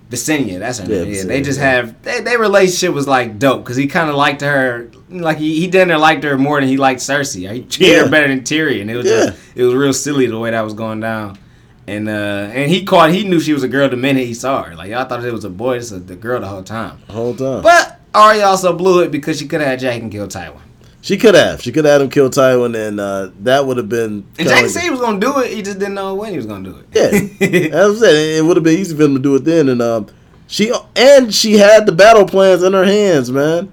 Visenya, that's her Yeah, name. Yeah, they just yeah. have they, their relationship was like dope because he kind of liked her, like he, he didn't liked her more than he liked Cersei. He treated Yeah. her better than Tyrion. It was Yeah. just it was real silly the way that was going down. And uh and he caught he knew she was a girl the minute he saw her. Like I thought it was a boy, it's a, the girl the whole time. The whole time. But Arya also blew it because she could have had Jaqen killed Tywin. She could have. She could have had him kill Tywin, and uh, that would have been. And Jack like- said he was gonna do it. He just didn't know when he was gonna do it. Yeah, as I said, it would have been easy for him to do it then, and um, she and she had the battle plans in her hands, man.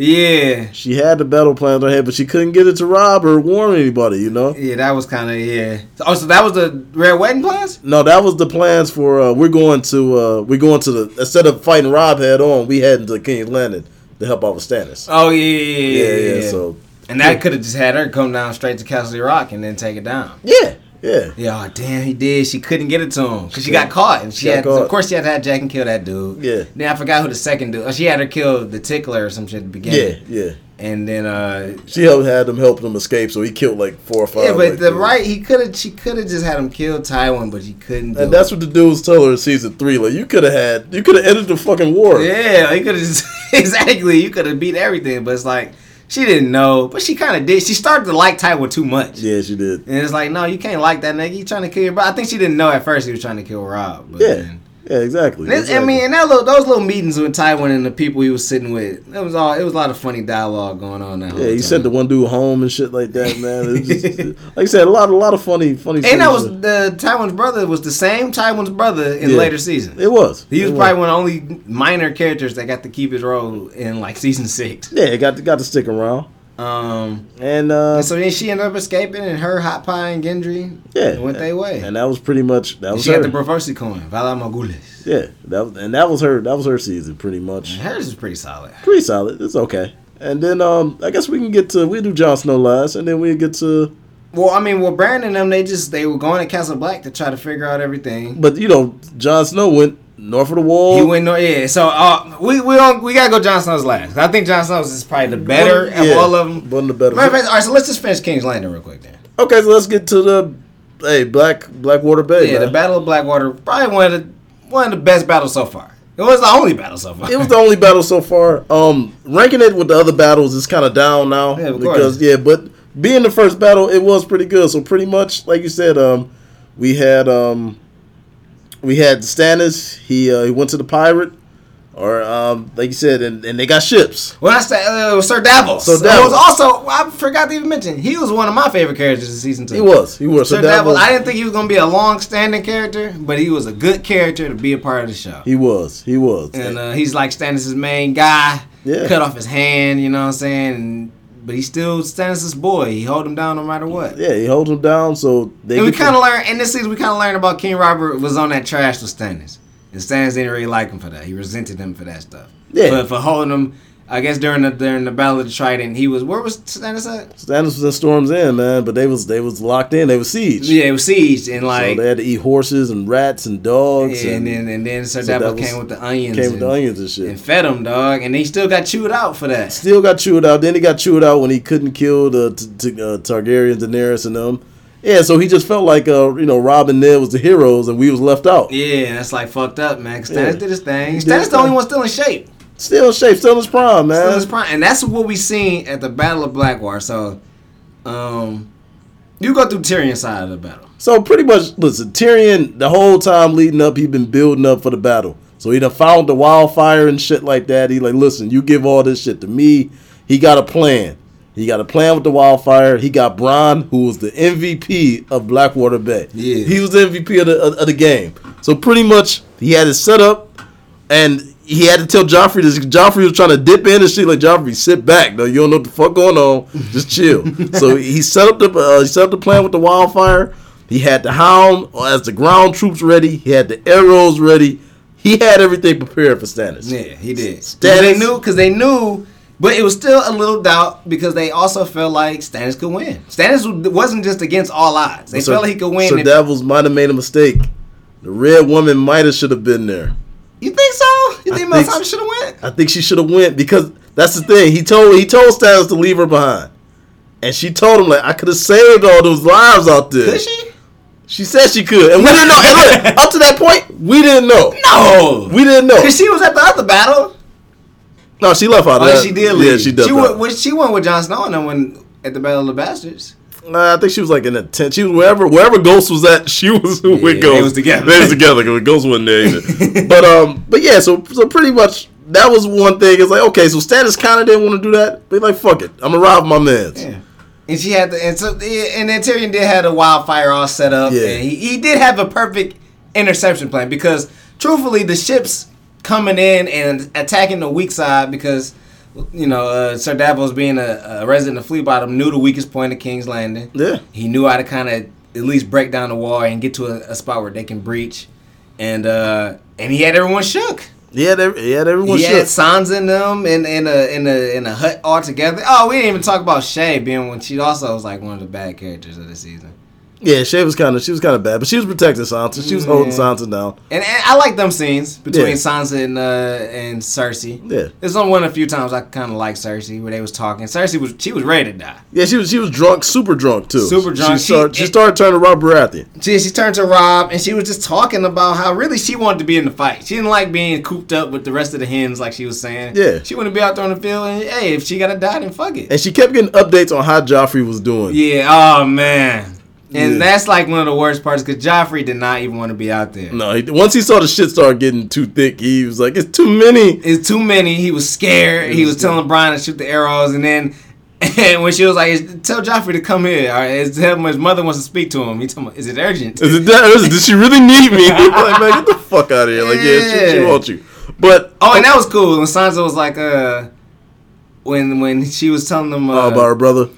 Yeah. She had the battle plans in her head, but she couldn't get it to Robb or warn anybody. You know. Yeah, that was kind of yeah. Oh, so that was the red wedding plans? No, that was the plans for. Uh, we're going to. Uh, we're going to the instead of fighting Robb head on, we heading to King's Landing to help out with Stannis. Oh yeah, yeah, yeah. yeah, yeah, So and that could have just had her come down straight to Casterly Rock and then take it down. yeah, yeah. Yeah, oh, damn, he did. She couldn't get it to him because she Yeah. got caught, and she, She had. Of course, she had to have Jaqen kill that dude. Yeah. Then I forgot who the second dude. Oh, she had her kill the tickler or some shit at the beginning. Yeah, yeah. And then uh. She helped had them help them escape, so he killed like four or five. Yeah, but like, the dudes. right he could have she could have just had him kill Tywin, but she couldn't. Do And that's it. what the dudes tell her in season three. Like you could have had, you could have ended the fucking war. Yeah, he could have just exactly. You could have beat everything, but it's like she didn't know, but she kind of did. She started to like Tywin too much. Yeah, she did. And it's like, no, you can't like that nigga. You trying to kill your brother. I think she didn't know at first he was trying to kill Robb. But Yeah. then- Yeah, exactly. it's- I mean, and that little, those little meetings with Tywin and the people he was sitting with, it was all, it was a lot of funny dialogue going on. That yeah, he time. sent the one dude home and shit like that, man. It was just, like I said, a lot, a lot of funny, funny. And that was shit. the Tywin's brother was the same Tywin's brother in Yeah. later seasons. It was. He was It probably one of the only minor characters that got to keep his role in like season six. Yeah, got to, got to stick around. Um, And uh, and so then she ended up escaping, and her Hot Pie and Gendry yeah, went their way. And that was pretty much that And was she her. got the Braavosi coin, Valar Morghulis. yeah, that was, and that was her. That was her season, pretty much. Hers is pretty solid. Pretty solid. It's okay. And then um, I guess we can get to we do Jon Snow last, and then we get to. Well, I mean, well, Brandon and them, they just they were going to Castle Black to try to figure out everything. But you know, Jon Snow went north of the wall. He went north, yeah. So uh, we we don't we gotta go Jon Snow's last. I think Jon Snow's is probably the better One- of all of them. One of the better. Matter of fact, all right, so let's just finish King's Landing real quick then. Okay, so let's get to the hey Black Blackwater Bay. Yeah, the. Battle of Blackwater, probably one of the one of the best battles so far. It was the only battle so far. It was the only battle so far. Um, ranking it with the other battles is kind of down now Yeah, of because course. yeah, but being the first battle, it was pretty good. So pretty much, like you said, um, we had um, we had Stannis. He uh, he went to the pirate, or um, like you said, and, and they got ships. Well, that's the, uh, it was Sir Davos. Sir Sir Davos. was also I forgot to even mention he was one of my favorite characters in season two. He was, he was. Sir So Davos. Davos, I didn't think he was gonna be a long-standing character, but he was a good character to be a part of the show. he was, he was. and uh, he's like Stannis' main guy. Yeah. Cut off his hand, you know what I'm saying? And, but he's still Stannis' boy. He hold him down no matter what. yeah, he holds him down. So they And we kind of learned in this season. We kind of learned about King Robert was on that trash with Stannis, and Stannis didn't really like him for that. He resented him for that stuff. Yeah. for, for holding him. I guess during the during the battle of the Trident, he was where was Stannis at? Stannis was in Storm's End, man, but they was they was locked in. They was siege. Yeah, it was siege and like so they had to eat horses and rats and dogs. yeah, and and then and then Sir So Davos that was- came with the onions. came and, with the onions and shit. and fed him, dog, and he still got chewed out for that. Still got chewed out. Then he got chewed out when he couldn't kill the t- t- uh, Targaryen, Daenerys, and them. Yeah, so he just felt like uh, you know Robb and Ned was the heroes, and we was left out. Yeah, that's like fucked up, man. Stannis Yeah. did his thing. Stannis the only one still in shape. Still in shape, still in his prime, man. Still in his prime, and that's what we seen at the Battle of Blackwater. So, um, you go through Tyrion's side of the battle. So pretty much, listen, Tyrion, the whole time leading up, he been building up for the battle. So he done found the wildfire and shit like that. He like, listen, you give all this shit to me. He got a plan. He got a plan with the wildfire. He got Bronn, who was the MVP of Blackwater Bay. Yeah. He was the MVP of the, of, of the game. So pretty much, he had it set up, and he had to tell Joffrey this. Joffrey was trying to dip in and shit. Like Joffrey, sit back. No, you don't know what the fuck going on. Just chill. so he set up the uh, he set up the plan with the wildfire. He had the hound as the ground troops ready. He had the arrows ready. He had everything prepared for Stannis. Yeah, he did. Stannis- they knew because they knew, but it was still a little doubt because they also felt like Stannis could win. Stannis wasn't just against all odds. They Sir- felt like he could win. If- Davos might have made a mistake. The red woman might have should have been there. You think I should have went? I think she should have went because that's the thing. He told he told Stannis to leave her behind, and she told him like I could have saved all those lives out there. Could she? She said she could, and we didn't know. And look, up to that point, we didn't know. No, We didn't know. because she was at the other battle. No, she left out. Oh, that. she did leave. Yeah, she did. She went. She went with Jon Snow and then when at the Battle of the Bastards. Nah, I think she was like in a tent. She was wherever wherever Ghost was at. She was with they Ghost. was together. They was together because Ghost wasn't there either. but um, but yeah. So so pretty much that was one thing. It's like okay, so Stannis kind of didn't want to do that. But like fuck it, I'm gonna rob my man's. Yeah. And she had the and so yeah, and then Tyrion did have the wildfire all set up. Yeah. And he, he did have a perfect interception plan because truthfully the ships coming in and attacking the weak side because you know uh, Sir Davos being a, a resident of Flea Bottom knew the weakest point of King's Landing. Yeah. He knew how to kind of at least break down the wall and get to a, a spot where they can breach. And uh and he had everyone shook. He had every, he had everyone He shook. had Sansa in them in in a in a in a hut all together. Oh, we didn't even talk about Shae being when she also was like one of the bad characters of the season. Yeah, Shae was kind of she was kind of bad, but she was protecting Sansa. She was holding Yeah. Sansa down. And, and I like them scenes between Yeah. Sansa and uh, and Cersei. Yeah. There's only one of a few times I kind of like Cersei where they was talking. Cersei was she was ready to die. Yeah, she was she was drunk, super drunk too. Super drunk. She, started, She- she started turning to Rob Baratheon. She, she turned to Rob and she was just talking about how really she wanted to be in the fight. She didn't like being cooped up with the rest of the hens like she was saying. Yeah. She wanted to be out there on the field and hey, if she gotta die, then fuck it. And she kept getting updates on how Joffrey was doing. Yeah, oh man. And Yeah. that's like one of the worst parts because Joffrey did not even want to be out there. No, he, once he saw the shit start getting too thick, he was like, "It's too many." It's too many. He was scared. He was telling Brian to shoot the arrows, and then and when she was like, "Tell Joffrey to come here," or his, his mother wants to speak to him. He told me, "Is it urgent?" Is it that? Is, did she really need me? like, man, get the fuck out of here! Like, yeah, she, she wants you. But Oh, and that was cool when Sansa was like, "Uh." When when she was telling them, uh, oh, about her brother.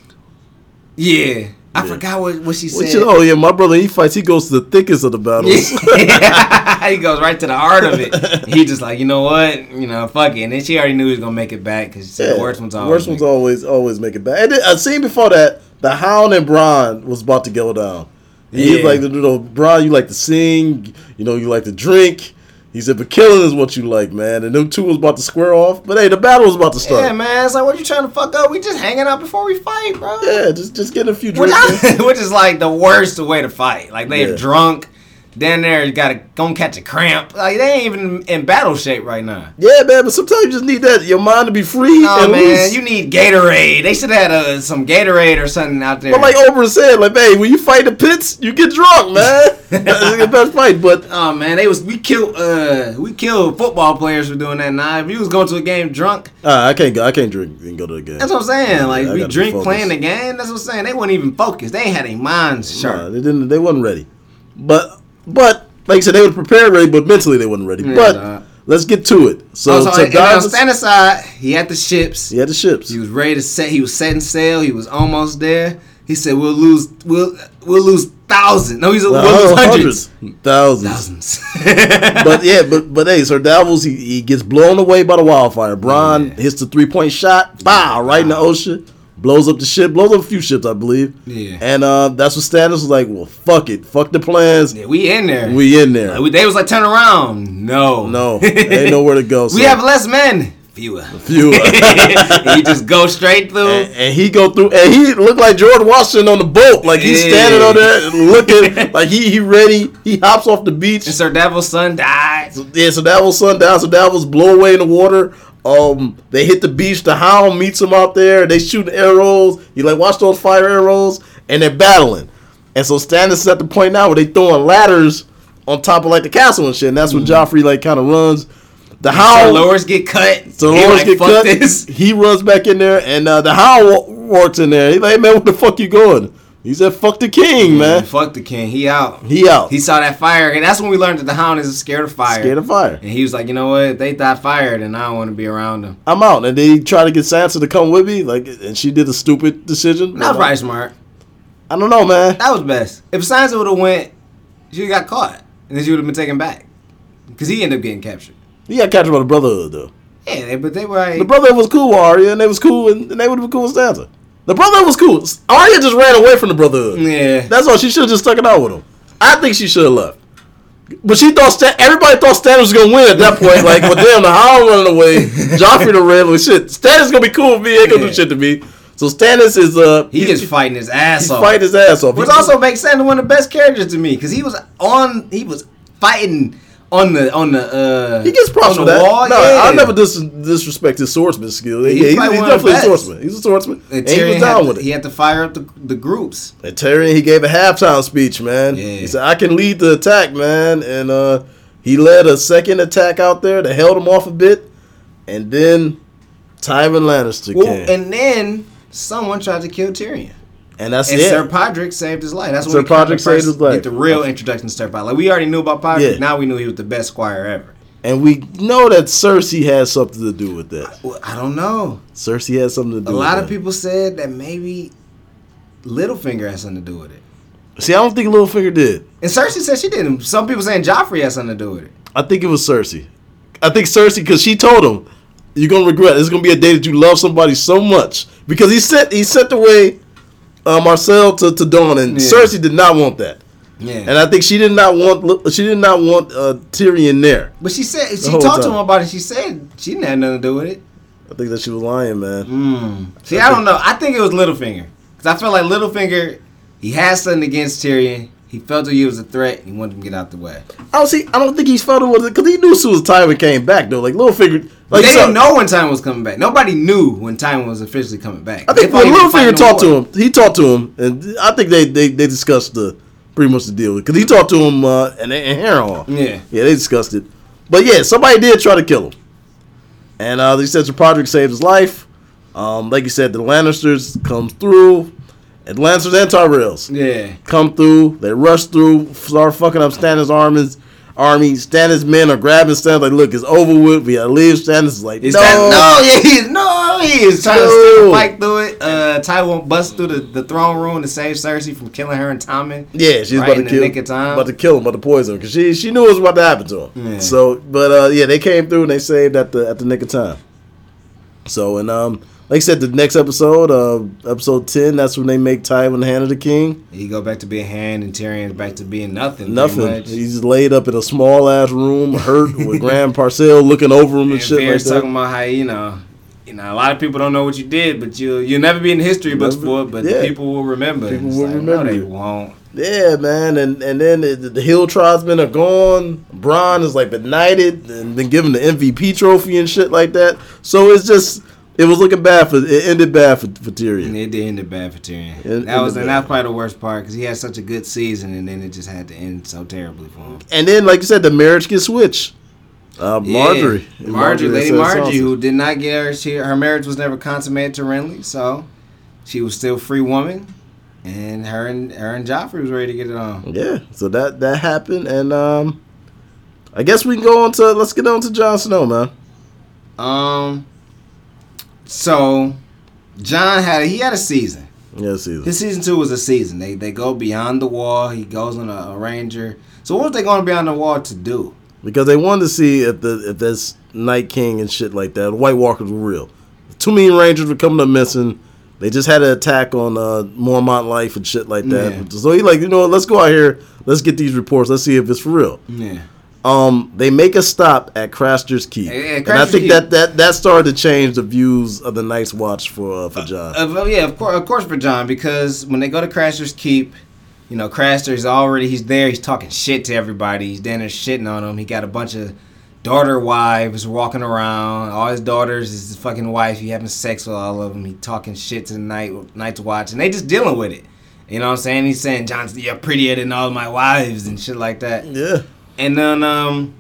yeah, I Yeah. forgot what, what she said. you- oh yeah, my brother. He fights. He goes to the thickest of the battles. He goes right to the heart of it. He just like, you know what, you know, fuck it. And then she already knew he was gonna make it back because she said the worst one's always. worst ones always always make it back. And then, I seen before that the Hound and Bronn was about to go down. And He's Yeah. like, you know, Bronn, you like to sing, you know, you like to drink. He said, but killing is what you like, man. And them two was about to square off. But hey, the battle was about to start. Yeah, man. It's like, what you trying to fuck up? We just hanging out before we fight, bro. Yeah, just just get a few drinks. in. I- which is like the worst way to fight. Like they're Yeah. drunk. Down there, you gotta go catch a cramp. Like they ain't even in battle shape right now. Yeah, man. But sometimes you just need that your mind to be free No man, loose. you need Gatorade. They should have had uh, some Gatorade or something out there. but like Oprah said, like, hey, when you fight the pits, you get drunk, man. That's the best fight. But Oh man, they was we killed uh we killed football players for doing that. Now if you was going to a game drunk, uh, I can't go. I can't drink and go to the game. that's what I'm saying. Like I we drink playing the game. That's what I'm saying. They weren't even focused. They had their minds sharp. Nah, they didn't. They wasn't ready. But but like I said, they were prepared ready, but mentally they wasn't ready. Yeah, but nah. let's get to it. So, oh, so, so and, and on aside, he had the ships. he had the ships. He was ready to set. He was setting sail. He was almost there. He said, "We'll lose. We'll we'll lose thousands. No, he's Well, we'll lose hundreds, hundreds, thousands. thousands. But yeah, but but hey, Sir Davos he, he gets blown away by the wildfire. Bronn Yeah. hits the three point shot, bow right in the ocean, blows up the ship, blows up a few ships, I believe. Yeah. And uh, that's what Stannis was like. Well, fuck it, fuck the plans. yeah, we in there. We in there. Like, they was like, turn around. No, no, ain't nowhere to go. we have less men. Fewer. fewer. he just go straight through. and, and he go through, and he looked like George Washington on the boat. Like he's Yeah. standing on there looking like he he ready. He hops off the beach. And Sir Davos' son died. Yeah, so that was sundown. So that was blow away in the water. Um, they hit the beach. The hound meets them out there. They shooting arrows. You like watch those fire arrows, and they're battling. And so Stannis is at the point now where they throwing ladders on top of like the castle and shit. And that's when Joffrey like kind of runs. The So hound. lowers get cut. So He Lawrence like, get cut. this. He runs back in there, and uh, the hound wa- walks in there. He's like, "Man, what the fuck you going?" He said, "Fuck the king, man." Fuck the king. He out. He out. He saw that fire, and that's when we learned that the hound is scared of fire. scared of fire. and he was like, you know what? If they thought fire, then I don't want to be around them. I'm out. And they try to get Sansa to come with me, like, and she did a stupid decision. That was probably smart. I don't know, man. That was best. If Sansa would have went, she got caught, and then she would have been taken back, because he ended up getting captured. He got captured by the Brotherhood though. Yeah, but they were like, The Brotherhood was cool with Arya, and they was cool, and, and they would have been cool with Sansa. The Brotherhood was cool. Arya just ran away from the Brotherhood. yeah. That's all. She should have just stuck it out with him. I think she should have left. But she thought Stan- everybody thought Stannis was gonna win at that point. Like, well, damn, the Hound running away, Joffrey the red. Well, shit, Stannis gonna be cool with me. He ain't gonna Yeah. do shit to me. So Stannis is uh, He just fighting his ass he's off. fighting his ass off. Which He- also makes Sansa one of the best characters to me, because he was on, he was fighting on the on the uh. He gets props for that. Wall. no, yeah. I never dis- disrespect his swordsman skill. He's Yeah, he's, he's one of the definitely a swordsman. He's a swordsman. And And he was down had with to, it. He had to fire up the, the groups. And Tyrion, he gave a halftime speech, man. Yeah. He said, "I can lead the attack, man," and uh, he led a second attack out there that held him off a bit, and then Tywin Lannister Well, came, and, and then someone tried to kill Tyrion. That's And it. Sir Podrick saved his life. That's Sir when of Podrick saved his life. Get the real introduction to Sir Podrick. Like we already knew about Podrick. Yeah. Now we knew he was the best squire ever. and we know that Cersei has something to do with that. Well, I don't know. Cersei has something to do. With it. A lot that. of people said that maybe Littlefinger has something to do with it. see. I don't think Littlefinger did. And Cersei said she didn't. Some people saying Joffrey has something to do with it. I think it was Cersei. I think Cersei because she told him, "You're gonna regret. it. It's gonna be a day that you love somebody so much." Because he set he set the way uh, Myrcella to, to Dorne, and Yeah. Cersei did not want that. Yeah. And I think she did not want she did not want uh, Tyrion there. but she said she talked to him about it. She said she didn't have nothing to do with it. I think that she was lying, man. Mm. See, I don't know. I think it was Littlefinger because I feel like Littlefinger he has something against Tyrion. He felt that he was a threat. and He wanted him to get out the way. I don't see. I don't think he felt it was because he knew as soon as Tywin came back though. Like Littlefinger, But like they didn't know when Tywin was coming back. Nobody knew when Tywin was officially coming back. I think when he Littlefinger talked to him, he talked to him, and I think they they, they discussed the pretty much the deal because he talked to him uh, and and Harrenhal. Yeah. yeah, they discussed it. But yeah, somebody did try to kill him, and uh, they said Sir Podrick saved his life. Um, like you said, the Lannisters comes through, and Lannisters and Tyrells Yeah. come through. They rush through, start fucking up Stannis' armies. Army, Stannis' men are grabbing Stannis like, look, it's over with. We gotta leave. Stannis is like, no, that no? Yeah, he is no. He is trying to fight through it. Uh, Tywin busts through the, the throne room to save Cersei from killing her and Tommen. Yeah, she's Right about in to the kill, nick of time. about to kill him, about to poison him, because she she knew it was about to happen to him. Yeah. So, but uh, yeah, they came through and they saved at the at the nick of time. So, and um, like I said, the next episode, uh, episode ten, that's when they make Tywin the hand of the king. He go back to being hand, and Tyrion's back to being nothing. Nothing. He's laid up in a small ass room, hurt with Grand Parcell looking over him and, And shit like talking about how you know, you know, a lot of people don't know what you did, but you you'll never be in history books Never- for it. But yeah. people will remember. People will like, remember No, they won't. Yeah, man, and and then the, the Hill tribesmen are gone. Bronn is like benighted and been given the MVP trophy and shit like that. So it's just it was looking bad for it ended bad for, for And Tyrion. it did end bad for Tyrion. It- that was and that's probably the worst part because he had such a good season, and then it just had to end so terribly for him. And then, like you said, the marriage gets switched. Uh, Margaery, Yeah. Margaery, Lady Margaery, who did not get her, she, her marriage was never consummated to Renly, so she was still free woman, and her and her and Joffrey was ready to get it on. Yeah, so that that happened, and um, I guess we can go on to let's get on to Jon Snow, man. Um, so Jon had he had a season. Yeah, see, His season two was a season. They they go beyond the wall. He goes on a, a ranger. So what was they going beyond the wall to do? because they wanted to see if the if this Night King and shit like that, White Walkers were real. Too many Rangers were coming up missing. They just had an attack on uh, Mormont Life and shit like that. Yeah. So he like, you know, what, let's go out here. Let's get these reports. Let's see if it's for real. Yeah. Um, they make a stop at Craster's Keep, Yeah, yeah, and I think that, that that started to change the views of the Night's Watch for uh, for Jon. Uh, well, yeah, of course, of course for Jon because when they go to Craster's Keep, you know, Craster's already he's there. He's talking shit to everybody. He's down there shitting on him. He got a bunch of daughter wives walking around. All his daughters is his fucking wife. He having sex with all of them. He talking shit to the night Night's Watch, and they just dealing with it. You know what I'm saying? He's saying, "Jon's you're prettier than all my wives" and shit like that. yeah, And then, um,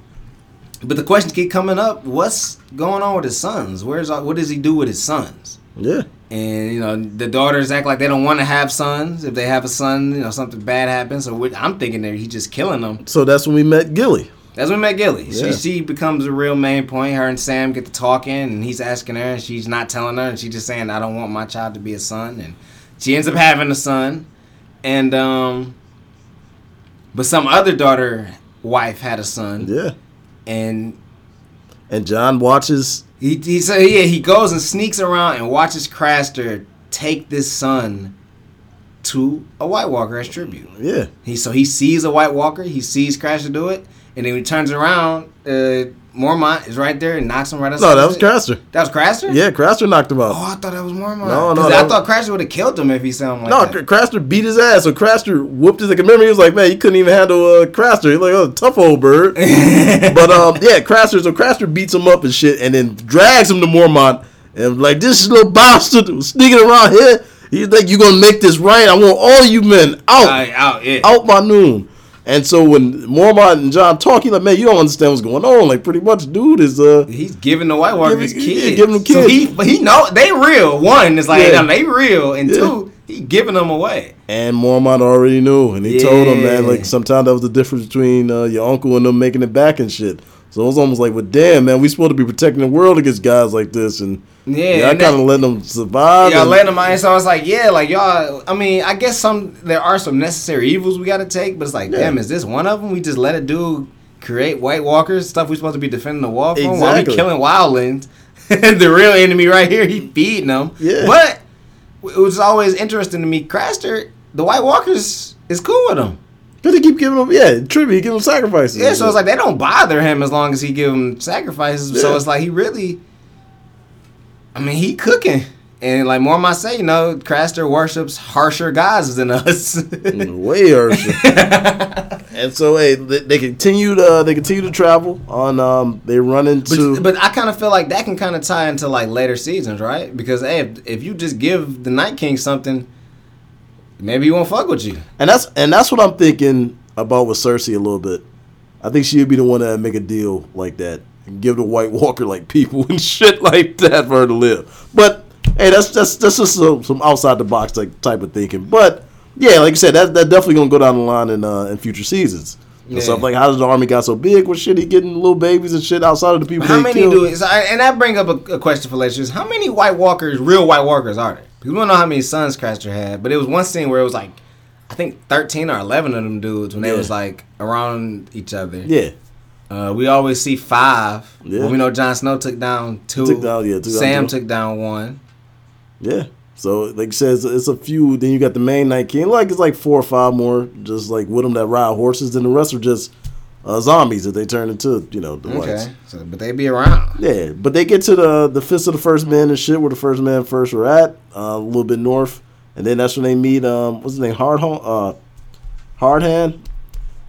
but the questions keep coming up. What's going on with his sons? Where's what does he do with his sons? yeah. And you know the daughters act like they don't want to have sons. If they have a son, you know something bad happens. So I'm thinking that he's just killing them. So that's when we met Gilly. That's when we met Gilly. Yeah. She she becomes a real main point. Her and Sam get to talking, and he's asking her, and she's not telling her, and she's just saying, "I don't want my child to be a son." And she ends up having a son, and um, but some other daughter wife had a son, Yeah, and and Jon watches. He he so yeah he goes and sneaks around and watches Craster take this son to a White Walker as tribute. Yeah, He so he sees a White Walker, he sees Craster do it, and then he turns around, uh, Mormont is right there and knocks him right outside. no, that was. Craster. That was Craster. Yeah, Craster knocked him out. Oh, I thought that was Mormont. No, no, I was- thought Craster would have killed him if he saw him like no, that. Cr- Craster beat his ass. So Craster whooped his. Like, remember, he was like, man, he couldn't even handle uh, Craster. He's like, oh, tough old bird. but um, yeah, Craster. So Craster beats him up and shit, and then drags him to Mormont, and like this little bastard sneaking around here. He's like, you gonna make this right? I want all you men out, Alright, out, yeah. out by noon. And so when Mormont and Jon talk, he's like, man, you don't understand what's going on. Like, pretty much, dude is uh. He's giving the White Walker his Giving- yeah, kids. giving them So kids. he, but he know they real. One is like, Yeah. no, they real, and Yeah. two, he giving them away. And Mormont already knew, and he told him, man, like sometimes that was the difference between uh, your uncle and them making it back and shit. So it was almost like, well, damn, man, we supposed to be protecting the world against guys like this, and Yeah, yeah, I kind of let them survive. Yeah, letting them out. So I was like, yeah, like y'all. I mean, I guess some there are some necessary evils we got to take, but it's like, Yeah. damn, is this one of them? We just let it do create White Walkers stuff we supposed to be defending the wall from while we killing wildlings. And the real enemy right here, he feeding them. Yeah. but it was always interesting to me. Craster, the White Walkers, is cool with him. But they keep giving him, yeah, tribute, give him sacrifices. Yeah, so it's like they don't bother him as long as he give him sacrifices. So it's like he really, I mean, he cooking. And like more I say, you know, Craster worships harsher gods than us. Mm, way harsher. and so, hey, they, they continue to they continue to travel on. Um, they run into. But, but I kind of feel like that can kind of tie into like later seasons, right? Because hey, if, if you just give the Night King something, maybe he won't fuck with you. And that's and that's what I'm thinking about with Cersei a little bit. I think she'd be the one that make a deal like that and give the White Walker like people and shit like that for her to live. But hey, that's that's that's just some, some outside the box like type of thinking. But yeah, like I said, that that definitely gonna go down the line in uh, in future seasons. And Yeah. stuff like how does the army got so big? What shit he getting little babies and shit outside of the people? How many killed? do it? So I, and that bring up a, a question for lectures. How many White Walkers, real White Walkers, are there? We don't know how many sons Craster had, but it was one scene where it was like, I think thirteen or eleven of them dudes when they was like around each other. Yeah, Uh, we always see five. Yeah. We know Jon Snow took down two. Took down- yeah, took down Sam two. took down one. yeah. So like said, it's, it's a few. Then you got the main Night King. Like it's like four or five more, just like with them that ride horses. Then the rest are just uh, zombies that they turn into. You know the whites. Okay. So, but they be around. Yeah, but they get to the the fist of the first man and shit where the first man first were at, uh, a little bit north, and then that's when they meet um what's his name Hard uh Halfhand,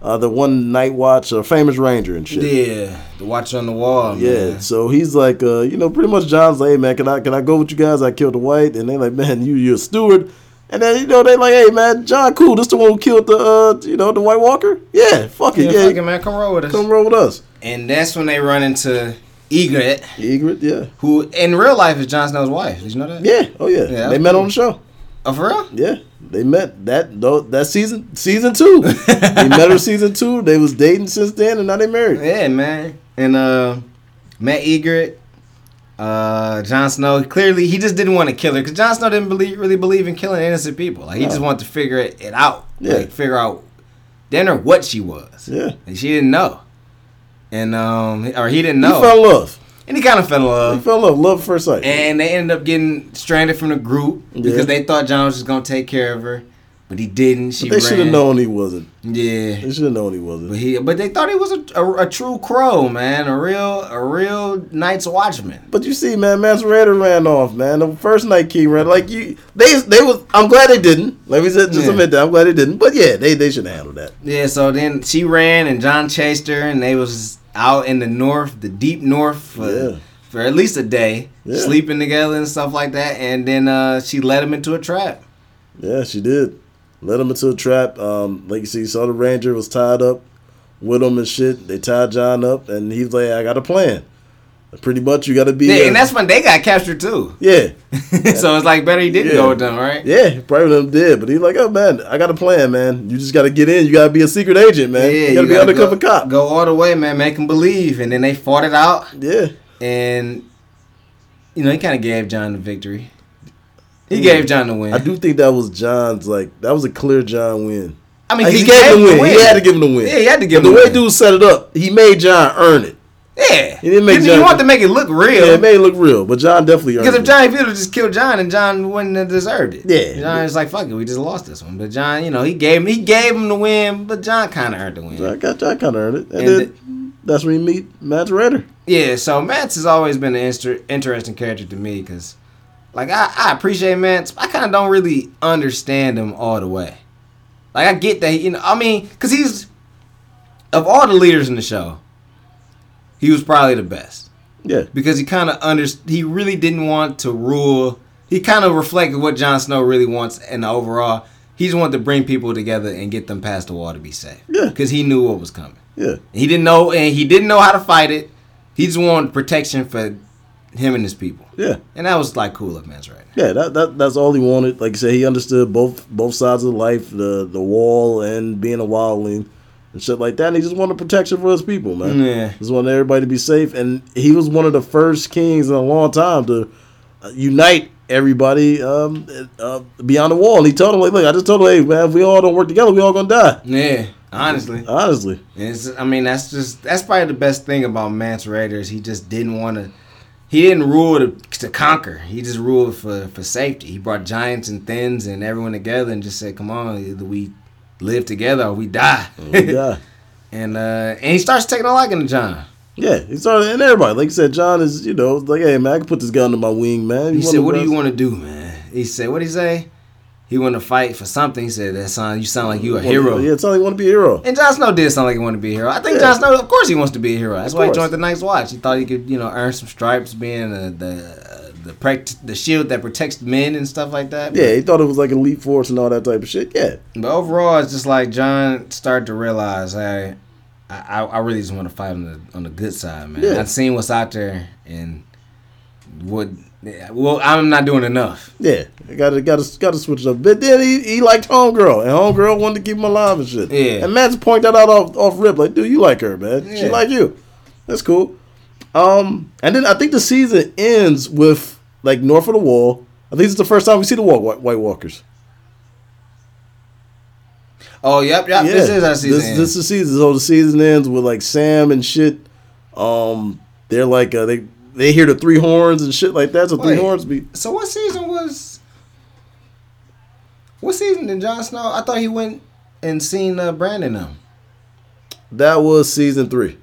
uh the one night watch, uh, famous ranger and shit. Yeah. The watch on the wall. Yeah, Man. so he's like, uh, you know, pretty much Jon's like, hey man, can I can I go with you guys? I killed the white, and they're like, man, you you're a steward, and then you know they like, hey man, Jon, cool, this the one who killed the uh, you know, the White Walker. Yeah, fuck it, yeah, it, man. Come roll with us. come roll with us. And that's when they run into Ygritte, Ygritte, yeah, who in real life is Jon Snow's wife. Did you know that? yeah, oh yeah, Yeah, they met cool. on the show. Oh, for real? Yeah, they met that though that season season two. they met her season two. They was dating since then, and now they married. Yeah, man. And uh, Matt Ygritte, uh, Jon Snow. Clearly, he just didn't want to kill her because Jon Snow didn't believe, really believe in killing innocent people. Like he No. just wanted to figure it, it out. Yeah. Like figure out then or what she was. Yeah, And she didn't know. And um, or he didn't he know. fell in love. And he kind of fell in He love. fell in love, love at first sight. And they ended up getting stranded from the group Yeah. because they thought Jon was just gonna take care of her, but he didn't. She but they should have known he wasn't. Yeah. They should have known he wasn't. But he, but they thought he was a, a, a true crow, man, a real, a real Night's Watchman. But you see, man, Mance Rayder ran off, man. The first night King ran like you. They they was. I'm glad they didn't. Let me just just Yeah. admit that. I'm glad they didn't. But yeah, they they should have handled that. Yeah, so then she ran and Jon chased her, and they was out in the north, the deep north, for, Yeah. for at least a day, Yeah. sleeping together and stuff like that. And then uh, she led him into a trap. Yeah, she did. Led him into a trap. Um, like you see, saw the ranger was tied up with him and shit. They tied Jon up, and he was like, "I got a plan. Pretty much, you got to be." Yeah, uh, and that's when they got captured too. yeah, so it's like better he didn't Yeah. go with them, right? yeah. Probably them did, but he's like, "Oh man, I got a plan, man. You just got to get in. You got to be a secret agent, man. you got to be undercover go, cop." Go all the way, man. Make him believe, and then they fought it out. Yeah, and you know he kind of gave Jon the victory. He Yeah. gave Jon the win. I do think that was Jon's like that was a clear Jon win. I mean, Like, 'cause he, gave him the win. win. He had to give him the win. Yeah, he had to give But him the the way win. dude set it up, he made Jon earn it. Yeah, He didn't make Jon- You want to make it look real. Yeah, it made it look real, but Jon definitely earned because if it. John Fielder just killed Jon and Jon wouldn't have deserved it. Yeah. Jon was like, "Fuck it, we just lost this one." But Jon, you know, he gave him he gave him the win, but Jon kind of earned the win. Jon, got- Jon kind of earned it, and, And then that's when you meet Mance Rayder. Yeah, so Mance has always been an inter- interesting character to me because, like, I, I appreciate Mance. I kind of don't really understand him all the way. Like, I get that, you know, I mean, because he's, of all the leaders in the show, he was probably the best Yeah, because he kind of under he really didn't want to rule. He kind of reflected what Jon Snow really wants and the overall. He just wanted to bring people together and get them past the wall to be safe. Yeah. because he knew what was coming. yeah, He didn't know, and he didn't know how to fight it. He just wanted protection for him and his people, yeah, and that was like cool of man's right. yeah. That, that that's all he wanted. Like I said, he understood both both sides of life, the the wall and being a wildling and shit like that. And he just wanted protection for his people, man. Yeah. Just wanted everybody to be safe. And he was one of the first kings in a long time to uh, unite everybody um, uh, beyond the wall. And he told him, like, look, I just told him, hey, man, if we all don't work together, we all gonna die. Yeah, honestly, Honestly. it's, I mean that's just that's probably the best thing about Mance Rayder's. He just didn't want to. he didn't rule to, to conquer. He just ruled for for safety. He brought giants and Thenns and everyone together and just said, "Come on, we live together or we die." yeah. and uh, and he starts taking a liking to Jon. Yeah, he started, and everybody, like you said, Jon is, you know, like, hey man, I can put this guy under my wing, man. He said, "What do you want to do, man?" He said, "What did he say?" He want to fight for something. He said, "That son, you sound like you a wanna- hero." Yeah, it's all he want to be a hero. And Jon Snow did sound like he wanted to be a hero. I think Yeah. Jon Snow, of course, he wants to be a hero. That's why he joined the Night's Watch. He thought he could, you know, earn some stripes, being the the the, the shield that protects men and stuff like that. Yeah, he thought it was like elite force and all that type of shit. Yeah, But overall, it's just like Jon started to realize, hey, I, I, I really just want to fight on the on the good side, man. Yeah. I've seen what's out there, and what. Well, I'm not doing enough. yeah, got to got to got to switch it up. But then he, he liked homegirl, and homegirl wanted to keep him alive and shit. Yeah. and Mance point that out off off rip, like, dude, you like her, man. She Yeah. like you. That's cool. Um, and then I think the season ends with like north of the wall. I think it's the first time we see the walk, White, White Walkers. Oh, yep, yep. This is our season. This, end. this is the season. So the season ends with like Sam and shit. Um, they're like uh, they they hear the three horns and shit like that. So three horns be So what season was? What season did Jon Snow? I thought he went and seen uh, Brandon them. that was season three.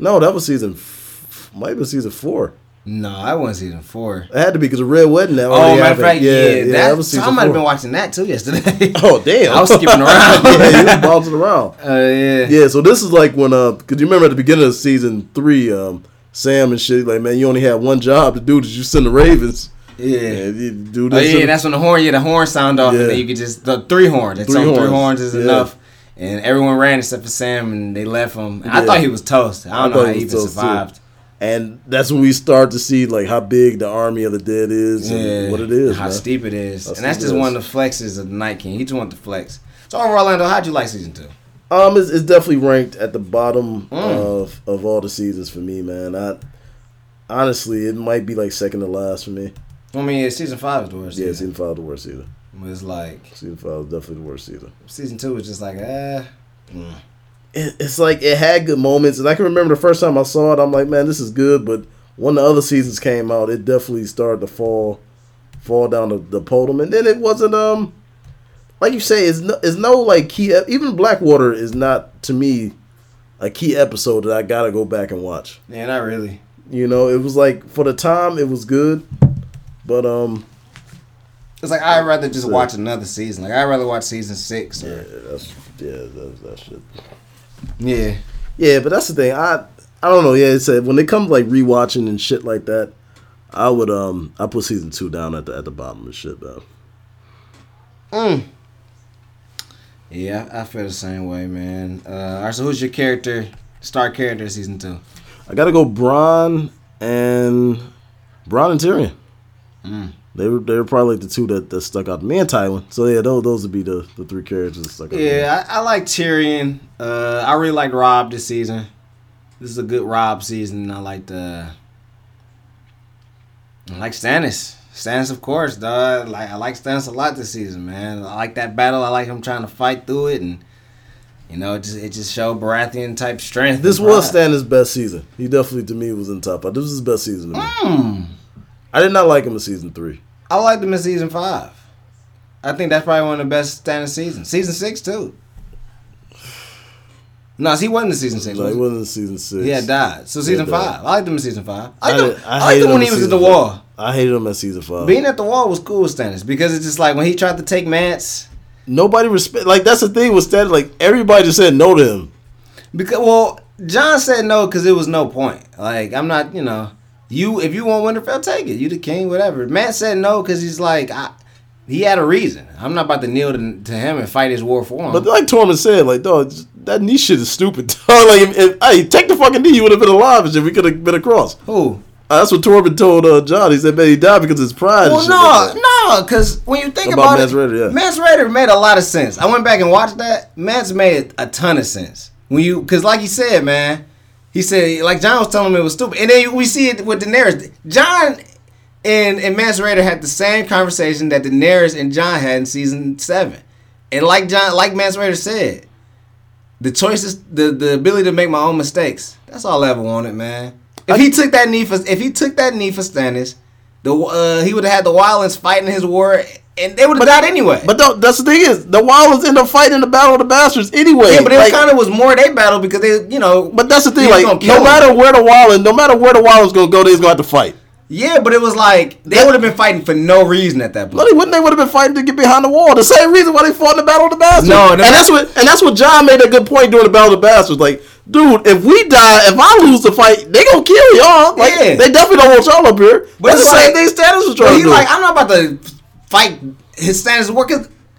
No, that was season. F- might have been season four. No, I wasn't season four. It had to be because the Red Wedding now. Oh, matter of fact, yeah, that, was so season I might have been watching that too yesterday. Oh damn! I was skipping around. yeah, you was bouncing around. Uh, yeah. Yeah, so this is like when uh, cause you remember at the beginning of season three, um, Sam and shit like, man, you only had one job to do. Did you send the Ravens? Yeah. Do Oh yeah, that's when the horn. Yeah, the horn sound off, Yeah. and then you could just the three horns. It's Three on three horns, horns is yeah. enough, and everyone ran except for Sam, and they left him. I thought he was toast. I don't I know how he he even survived. too. And that's when we start to see like how big the army of the dead is Yeah, and what it is. how man. steep it is, How and that's just one of the flexes of the Night King. He just wanted to flex. So overall, Orlando, how'd you like season two? Um, it's, it's definitely ranked at the bottom Mm. of of all the seasons for me, man. I honestly, it might be like second to last for me. I mean, season five is the worst. Yeah, season. season five is the worst season. It's like Season five is definitely the worst season. season two was just like, eh. mm. It, it's like it had good moments, and I can remember the first time I saw it, I'm like, man, this is good. But when the other seasons came out, it definitely started to fall fall down the, the podium, and then it wasn't um like you say, it's no, it's no like key. Even Blackwater is not to me a key episode that I gotta go back and watch. Yeah, not really. You know, it was like for the time it was good, but um, It's like I'd rather just watch another season. Like I'd rather watch season six. yeah, that's yeah, that's that shit. Yeah. Yeah, but that's the thing. I I don't know. Yeah, it's a, when it comes like rewatching and shit like that, I would um I put season two down at the at the bottom of shit though. Mm. Yeah, I feel the same way, man. Uh, all right, so who's your character, star character, season two? I gotta go Bronn and Bronn and Tyrion. Mm. They were they were probably like the two that, that stuck out to me and Tywin. So yeah, those those would be the, the three characters that stuck out. to me. Yeah, I, I like Tyrion. Uh, I really like Robb this season. This is a good Robb season. I like the. I like Stannis. Stannis, of course, dog. Like I like Stannis a lot this season, man. I like that battle. I like him trying to fight through it, and you know, it just it just showed Baratheon type strength. This was. Stannis' best season. He definitely to me was in top. five. This was his best season to me. Mm. I did not like him in season three. I liked him in season five. I think that's probably one of the best Stannis seasons. Season six too. No, he wasn't in season six. No, was he wasn't in season six. He had died. So season Yeah, died. five. I liked him in season five. I I, liked did- him, I I liked him when he was at the five. wall. I hated him at season five. Being at the wall was cool with Stannis because it's just like when he tried to take Mance. Nobody respect. Like that's the thing with Stannis. Like everybody just said no to him. Because well, Jon said no because it was no point. Like I'm not, you know, you if you want Winterfell, take it. You the king, whatever. Mance said no because he's like, I, he had a reason. I'm not about to kneel to, to him and fight his war for him. But like Tormund said, like dog, that knee shit is stupid. Dog. like if, if hey, take the fucking knee, you would have been alive if. We could have been across. Who? Uh, that's what Tormund told uh, Jon. He said, man, he died because of his pride. and Well, no, no, because when you think About about, Mance it, Raider, yeah. Mance Rayder made a lot of sense. I went back and watched that. Mance made a ton of sense when you, because like you said, man, he said like Jon was telling me it was stupid, and then we see it with Daenerys. Jon and and Rayder had the same conversation that Daenerys and Jon had in season seven, and like Jon, like Mance Rayder said, the choices, the the ability to make my own mistakes. That's all I ever wanted, man. If he took that knee for if he took that knee for Stannis, the uh, he would have had the Wildlings fighting his war, and they would have died anyway. But th- that's the thing is, the Wildlings end up fighting the Battle of the Bastards anyway. yeah, but it Like, kind of was more they battle because they, you know. But that's the thing, like no him. matter where the Wildlings, no matter where the Wildlings gonna go, they's gonna have to fight. Yeah, but it was like they would have been fighting for no reason at that point. wouldn't. They would have been fighting to get behind the wall. The same reason why they fought in the Battle of the Bastards. No, and that's what and that's what Jon made a good point during the Battle of the Bastards. Like, dude, if we die, if I lose the fight, they gonna kill y'all. Like, Yeah. they definitely don't want y'all up here. But that's the it's same thing Stannis was But trying he to do. like, I'm not about to fight his standards of work.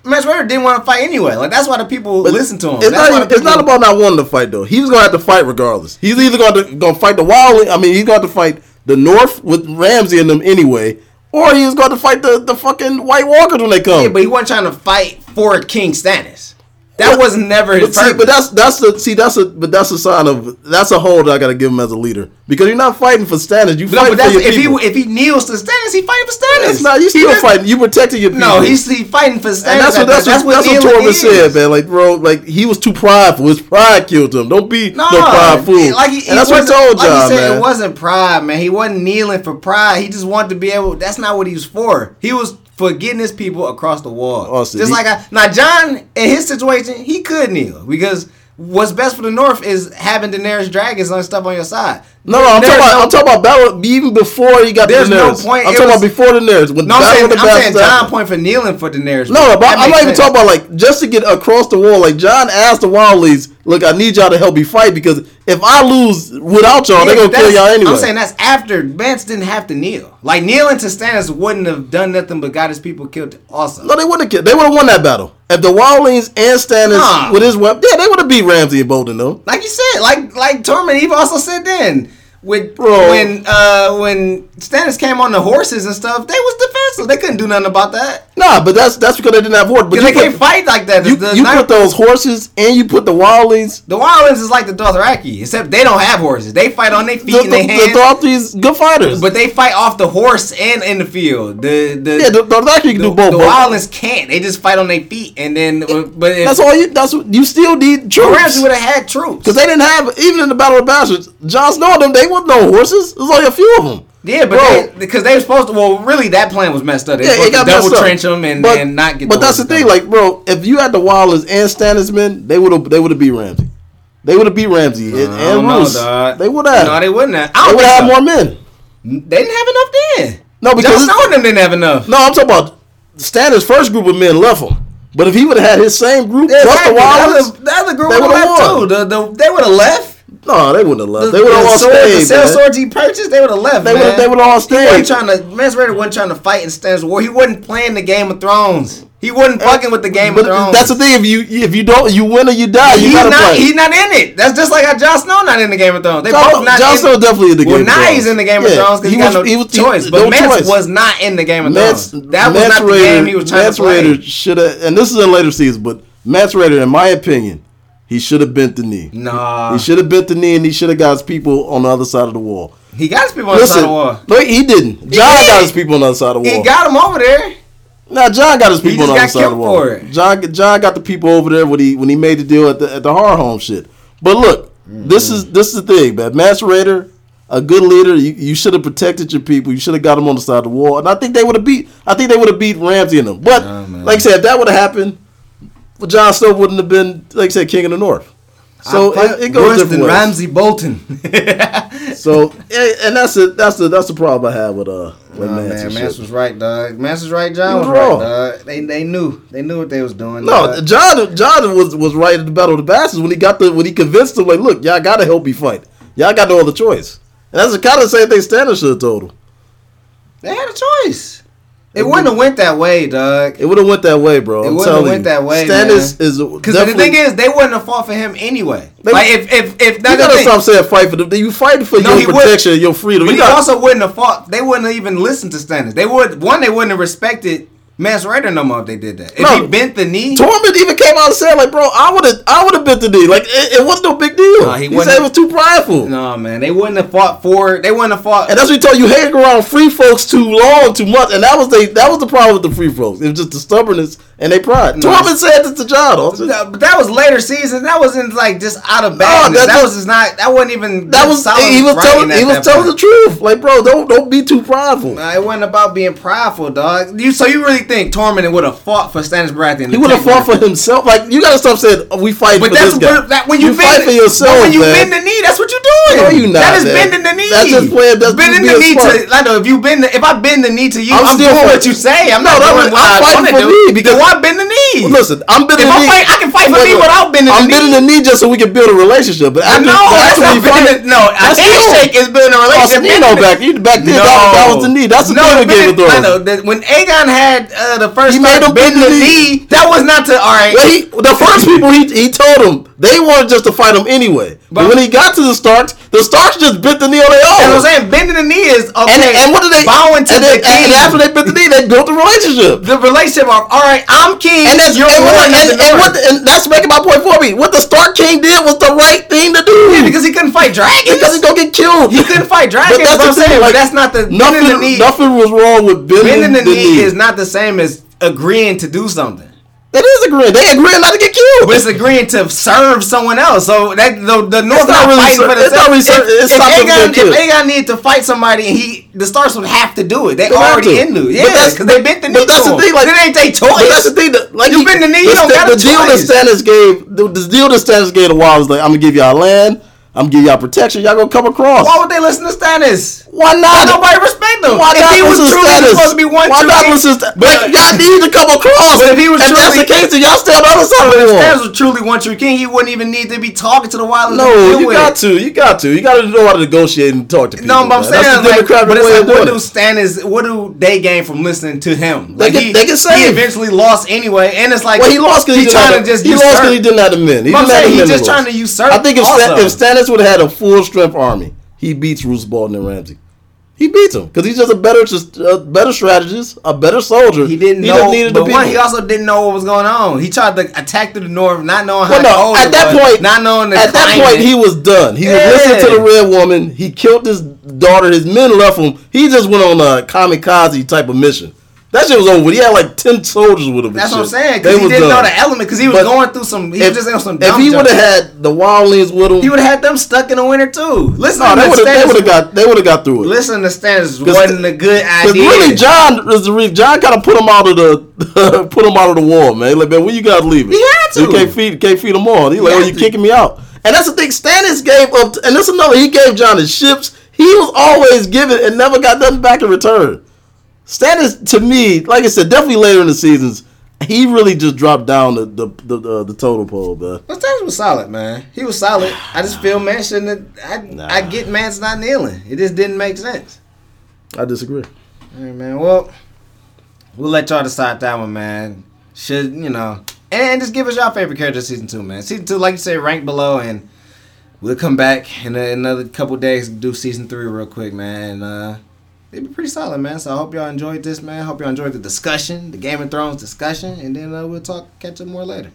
Mance Rayder didn't want to fight anyway. Like that's why the people But listen to him. It's That's not, it's not about not wanting to fight though. He was gonna have to fight regardless. He's either gonna to, gonna fight the wild. I mean, he's gonna have to fight the North with Ramsay in them anyway, or he was going to fight the, the fucking White Walkers when they come. Yeah, but he wasn't trying to fight for King Stannis. That was never his But, see, but that's that's the see that's a but that's a sign of that's a hold I gotta give him as a leader because you're not fighting for Stannis you no, fighting but that's for your if people. he if he kneels to Stannis, he fighting for. That's not you still fighting you protecting your people. No, he's he fighting for Stannis. and that's what at that's, that- what, that's what Tormund said, man. Like, bro, like he was too prideful. His pride killed him. Don't be no, No, pride fool. Like he, that's what I told like Jon, he said, man. It wasn't pride, man. He wasn't kneeling for pride. He just wanted to be able. That's not what he was for. He was for getting his people across the wall. Austin, just he- like I, now, Jon in his situation, he could kneel because what's best for the North is having Daenerys dragons and stuff on your side. no, no, I'm There's talking about no- I'm talking about battle even before he got There's the no point. I'm talking was- about before the Daenerys. When No, I'm saying, the I'm saying Jon happened. point for kneeling for Daenerys. No, no, but That I'm not even sense. talking about like just to get across the wall. Like Jon asked the Wildlings, "Look, I need y'all to help me fight because if I lose without y'all, Yeah, they're gonna kill y'all anyway." I'm saying that's after Mance didn't have to kneel. Like kneeling to Stannis wouldn't have done nothing but got his people killed. Also, no, they wouldn't have killed. They would have won that battle if the Wildlings and Stannis Nah. with his weapon. Yeah, they would have beat Ramsay and Bolton though. like you said, like like Tormund Eve also said then. With Bro. when uh when Stannis came on the horses and stuff, they was defensive. They couldn't do nothing about that. Nah, but that's that's because they didn't have horses. But Because you they can't put, fight like that. you, you put those horses and you put the Wildlings. the Wildlings is like the Dothraki, except they don't have horses. They fight on their feet The, and the, their the, hands. Dothraki good fighters. but they fight off the horse and in the field. The the yeah, the Dothraki can the, do both. the bro. Wildlings can't. They just fight on their feet and then. But if, That's all you. That's what you still need troops. Would have had troops. Because they didn't have even in the Battle of the Bastards, Jon Snow them they wasn't no horses. There's only a few of them. Yeah, but Bro. they, because they were supposed to. Well, really, that plan was messed up. They Yeah, it got double trench them and, but, and not get. But that's the thing, like, bro, if you had the Wildlings and Stannis men, they would have they would have beat Ramsay. They would have beat Ramsay and, I and Roose. dog. They would have. No, they wouldn't have. I they would have had more men. They didn't have enough then. No, because it's- Snow them didn't have enough. No, I'm talking about Stannis' first group of men left him. But if he would have had his same group plus Exactly. the The other, the other group would have left won. too. The, the, they would have left. No, they wouldn't have left. The, they would have all sword- stayed. The sellswords he purchased, they would have left. They would've- they would've all He wasn't trying to. Mance Rayder wasn't trying to fight in Stannis' war. He wasn't playing the Game of Thrones. He wasn't fucking with the Game But of Thrones. that's the thing. If you if you don't you win or you die, you he's gotta not. play. He's not in it. That's just like how Jon Snow not in the Game of Thrones. They Jon- both not. Jon Snow definitely in the well, Game of now Thrones. he's in the Game of Thrones because he he, got was- no he was- he- choice. But no Mance choice. was not in the Game of Mance, Thrones. That was Mance not the game he was trying Mance to play. Rayder should have, and this is in later seasons, but Mance Rayder, in my opinion, he should have bent the knee. Nah, He should have bent the knee, and he should have got his people on the other side of the wall. he got his people on the side of the wall. no, he didn't. Jon did. got his people on the other side of the wall. He got him over there. Now Jon got his people on the other side of the wall. for it. Jon Jon got the people over there when he when he made the deal at the at the Hardhome shit. But look, this is this is the thing, man. Master Raider, a good leader. You, you should have protected your people. You should have got them on the side of the wall, and I think they would have beat. I think they would have beat Ramsay and them. But Nah, like I said, if that would have happened, well, Jon Snow wouldn't have been like I said, king of the North. So it, it goes worse than ways. Ramsay Bolton. So and, that's the that's the that's the problem I have with uh with Nah, man, Mance was right, dog. Mance was right. Jon was was, wrong. right, dog. They they knew they knew what they was doing. No, dog. Jon Jon was was right at the Battle of the Bastards when he got the when he convinced them like, look, y'all gotta help me fight. Y'all got no other choice. And that's the kind of same thing Stannis should have told him. they had a choice. It wouldn't have went that way, dog. It would have went that way, bro. It I'm wouldn't have went you. that way, Stannis man. is Because the thing is, they wouldn't have fought for him anyway. They- like if if if you that's the gotta stop saying fight for them. You fighting for No, your protection, and your freedom. But You got, also wouldn't have fought. They wouldn't have even listened to Stannis. They would one. They wouldn't have respected Mance Rayder no more if they did that. If No. he bent the knee, Tormund even came out and said, like, bro, I would have, I would have bent the knee. Like, it, it wasn't no big deal. No, he he, said it was too prideful. no man, they wouldn't have fought for. They wouldn't have fought. And that's what he told you. Hang around free folks too long, too much, and that was the that was the problem with the free folks. It was just the stubbornness and they pride. No. Tormund said this to Jon. Also. That- But that was later season. That wasn't like just out of No, badness. that that, was just not. That wasn't even. That was solid he was telling he was telling point. the truth. Like, bro, don't don't be too prideful. Nah, it wasn't about being prideful, dog. You so you really think Tormund would have fought for Stannis Baratheon? He would have fought for himself. Like, you gotta stop saying oh, we fight But for that's this guy. what, that when you, you bend, fight for yourself, when you man. bend the knee, that's what you're doing. No, you not, That is man. bending the knee. That's just playing- that's bending the knee being to. I know if you bend, the, if I bend the knee to you, I'm I'm, still doing what you say. I'm No, not doing what I'm fighting for me because- why bend the knee? Listen, I'm bending If the I knee. fight- I can fight for me without bending the I'm bending the knee just so we can build a relationship. But I know that's not we fight. No, a handshake is building a Oh, relationship. Nino back. You back then. That, was the knee. That's the thing with Game of Thrones. know that when Aegon had uh, the first He made start him bend the the knee, that was not to all right. Well, he, the first people he he told them they wanted just to fight him anyway. But, But- when he got to the Starks, the Starks just bent the knee on their That's what I'm saying. Bending the knee is okay. And, and what do they? bowing to and, the then, king? and after they bent the knee, they built a relationship. the relationship of all right, I'm king. And that's you're and, what, and, and, what, and that's making my point for me. What the Stark King did was the right thing to do. Yeah, because he couldn't fight dragons. because he's gonna get killed. he couldn't fight dragons. But that's what I'm saying, like, that's not the Nothing, bending the knee. nothing was wrong with bending, Bending the, the knee, knee. is not the same as agreeing to do something. It is agreeing. They agreeing not to get killed. But it's agreeing to serve someone else. So that the, the North not not, really fighting ser- for it's not really ser- If, if, Aegon, if. Aegon needed to fight somebody, and he the Starks would have to do it. They, They already in into it. Yeah, because they bent the knee. but that's the thing, like- it ain't they choice. But that's the thing. That, like You bend the knee, you don't sta- got the deal that choice. Stannis gave. The, the deal that Stannis gave a while was like, I'm gonna give y'all land. I'm gonna give y'all protection. Y'all gonna come across. Why would they listen to Stannis? Why Why not? nobody respect him? Why if he was truly Stannis? supposed to be one Why true not king- listen to But y'all need to come across. But if he was if that's truly- the case, then y'all stay on the other side of the wall. Stannis was truly one true king. He wouldn't even need to be talking to the wildest. No, you with got to. You got to. You got to know how to negotiate and talk to people. No, but I'm man. saying, that's like, but it's like, what do. Stannis, what do they gain from listening to him? They Like get- he, they get he saved. evenally lost anyway, and it's like Well, he lost because he, he trying to just he lost because he didn't have the men. He I'm saying he's just trying to usurp I think if, if Stannis would have had a full strength army, he beats Roose Bolton and Ramsey. He beats him because he's just a better, just a better strategist, a better soldier. He didn't just know, needed but the one, he also didn't know what was going on. He tried to attack through the north, not knowing how no, at that was, point, not knowing the at that point, he was done. He Yeah. was listening to the red woman. He killed his daughter. His men left him. He just went on a kamikaze type of mission. That shit was over. He had like ten soldiers with him. That's what I'm saying because he didn't know the element because he was But going through some. He If, was just on some. if he would have had the wildlings with him, he would have had them stuck in the winter too. Listen, no, to they would have. They would have got. They would have got through it. Listen to Stannis 'Cause- wasn't a good idea. really, Jon is the reason. Jon kind of put him out of the put him out of the wall, man. Like, man, when you guys leaving? He had to. You can't feed can't feed them all. He like, oh, you to. kicking me out. And that's the thing. Stannis gave up, and that's another. He gave Jon his ships. He was always giving and never got nothing back in return. Stannis, to me, like I said, definitely later in the seasons, he really just dropped down the the the, the, the total pole, man. But Stannis was solid, man. He was solid. I just feel man shouldn't. Have, I Nah. I get man's not kneeling. It just didn't make sense. I disagree. All right, man. Well, we'll let y'all decide that one, man. Should you know? And just give us your favorite character season two, man. Season two, like you said, rank below, and we'll come back in a, another couple days and do season three real quick, man. Uh, it'd be pretty solid, man. So I hope y'all enjoyed this, man. Hope y'all enjoyed the discussion, the Game of Thrones discussion, and then uh, we'll talk, catch up more later.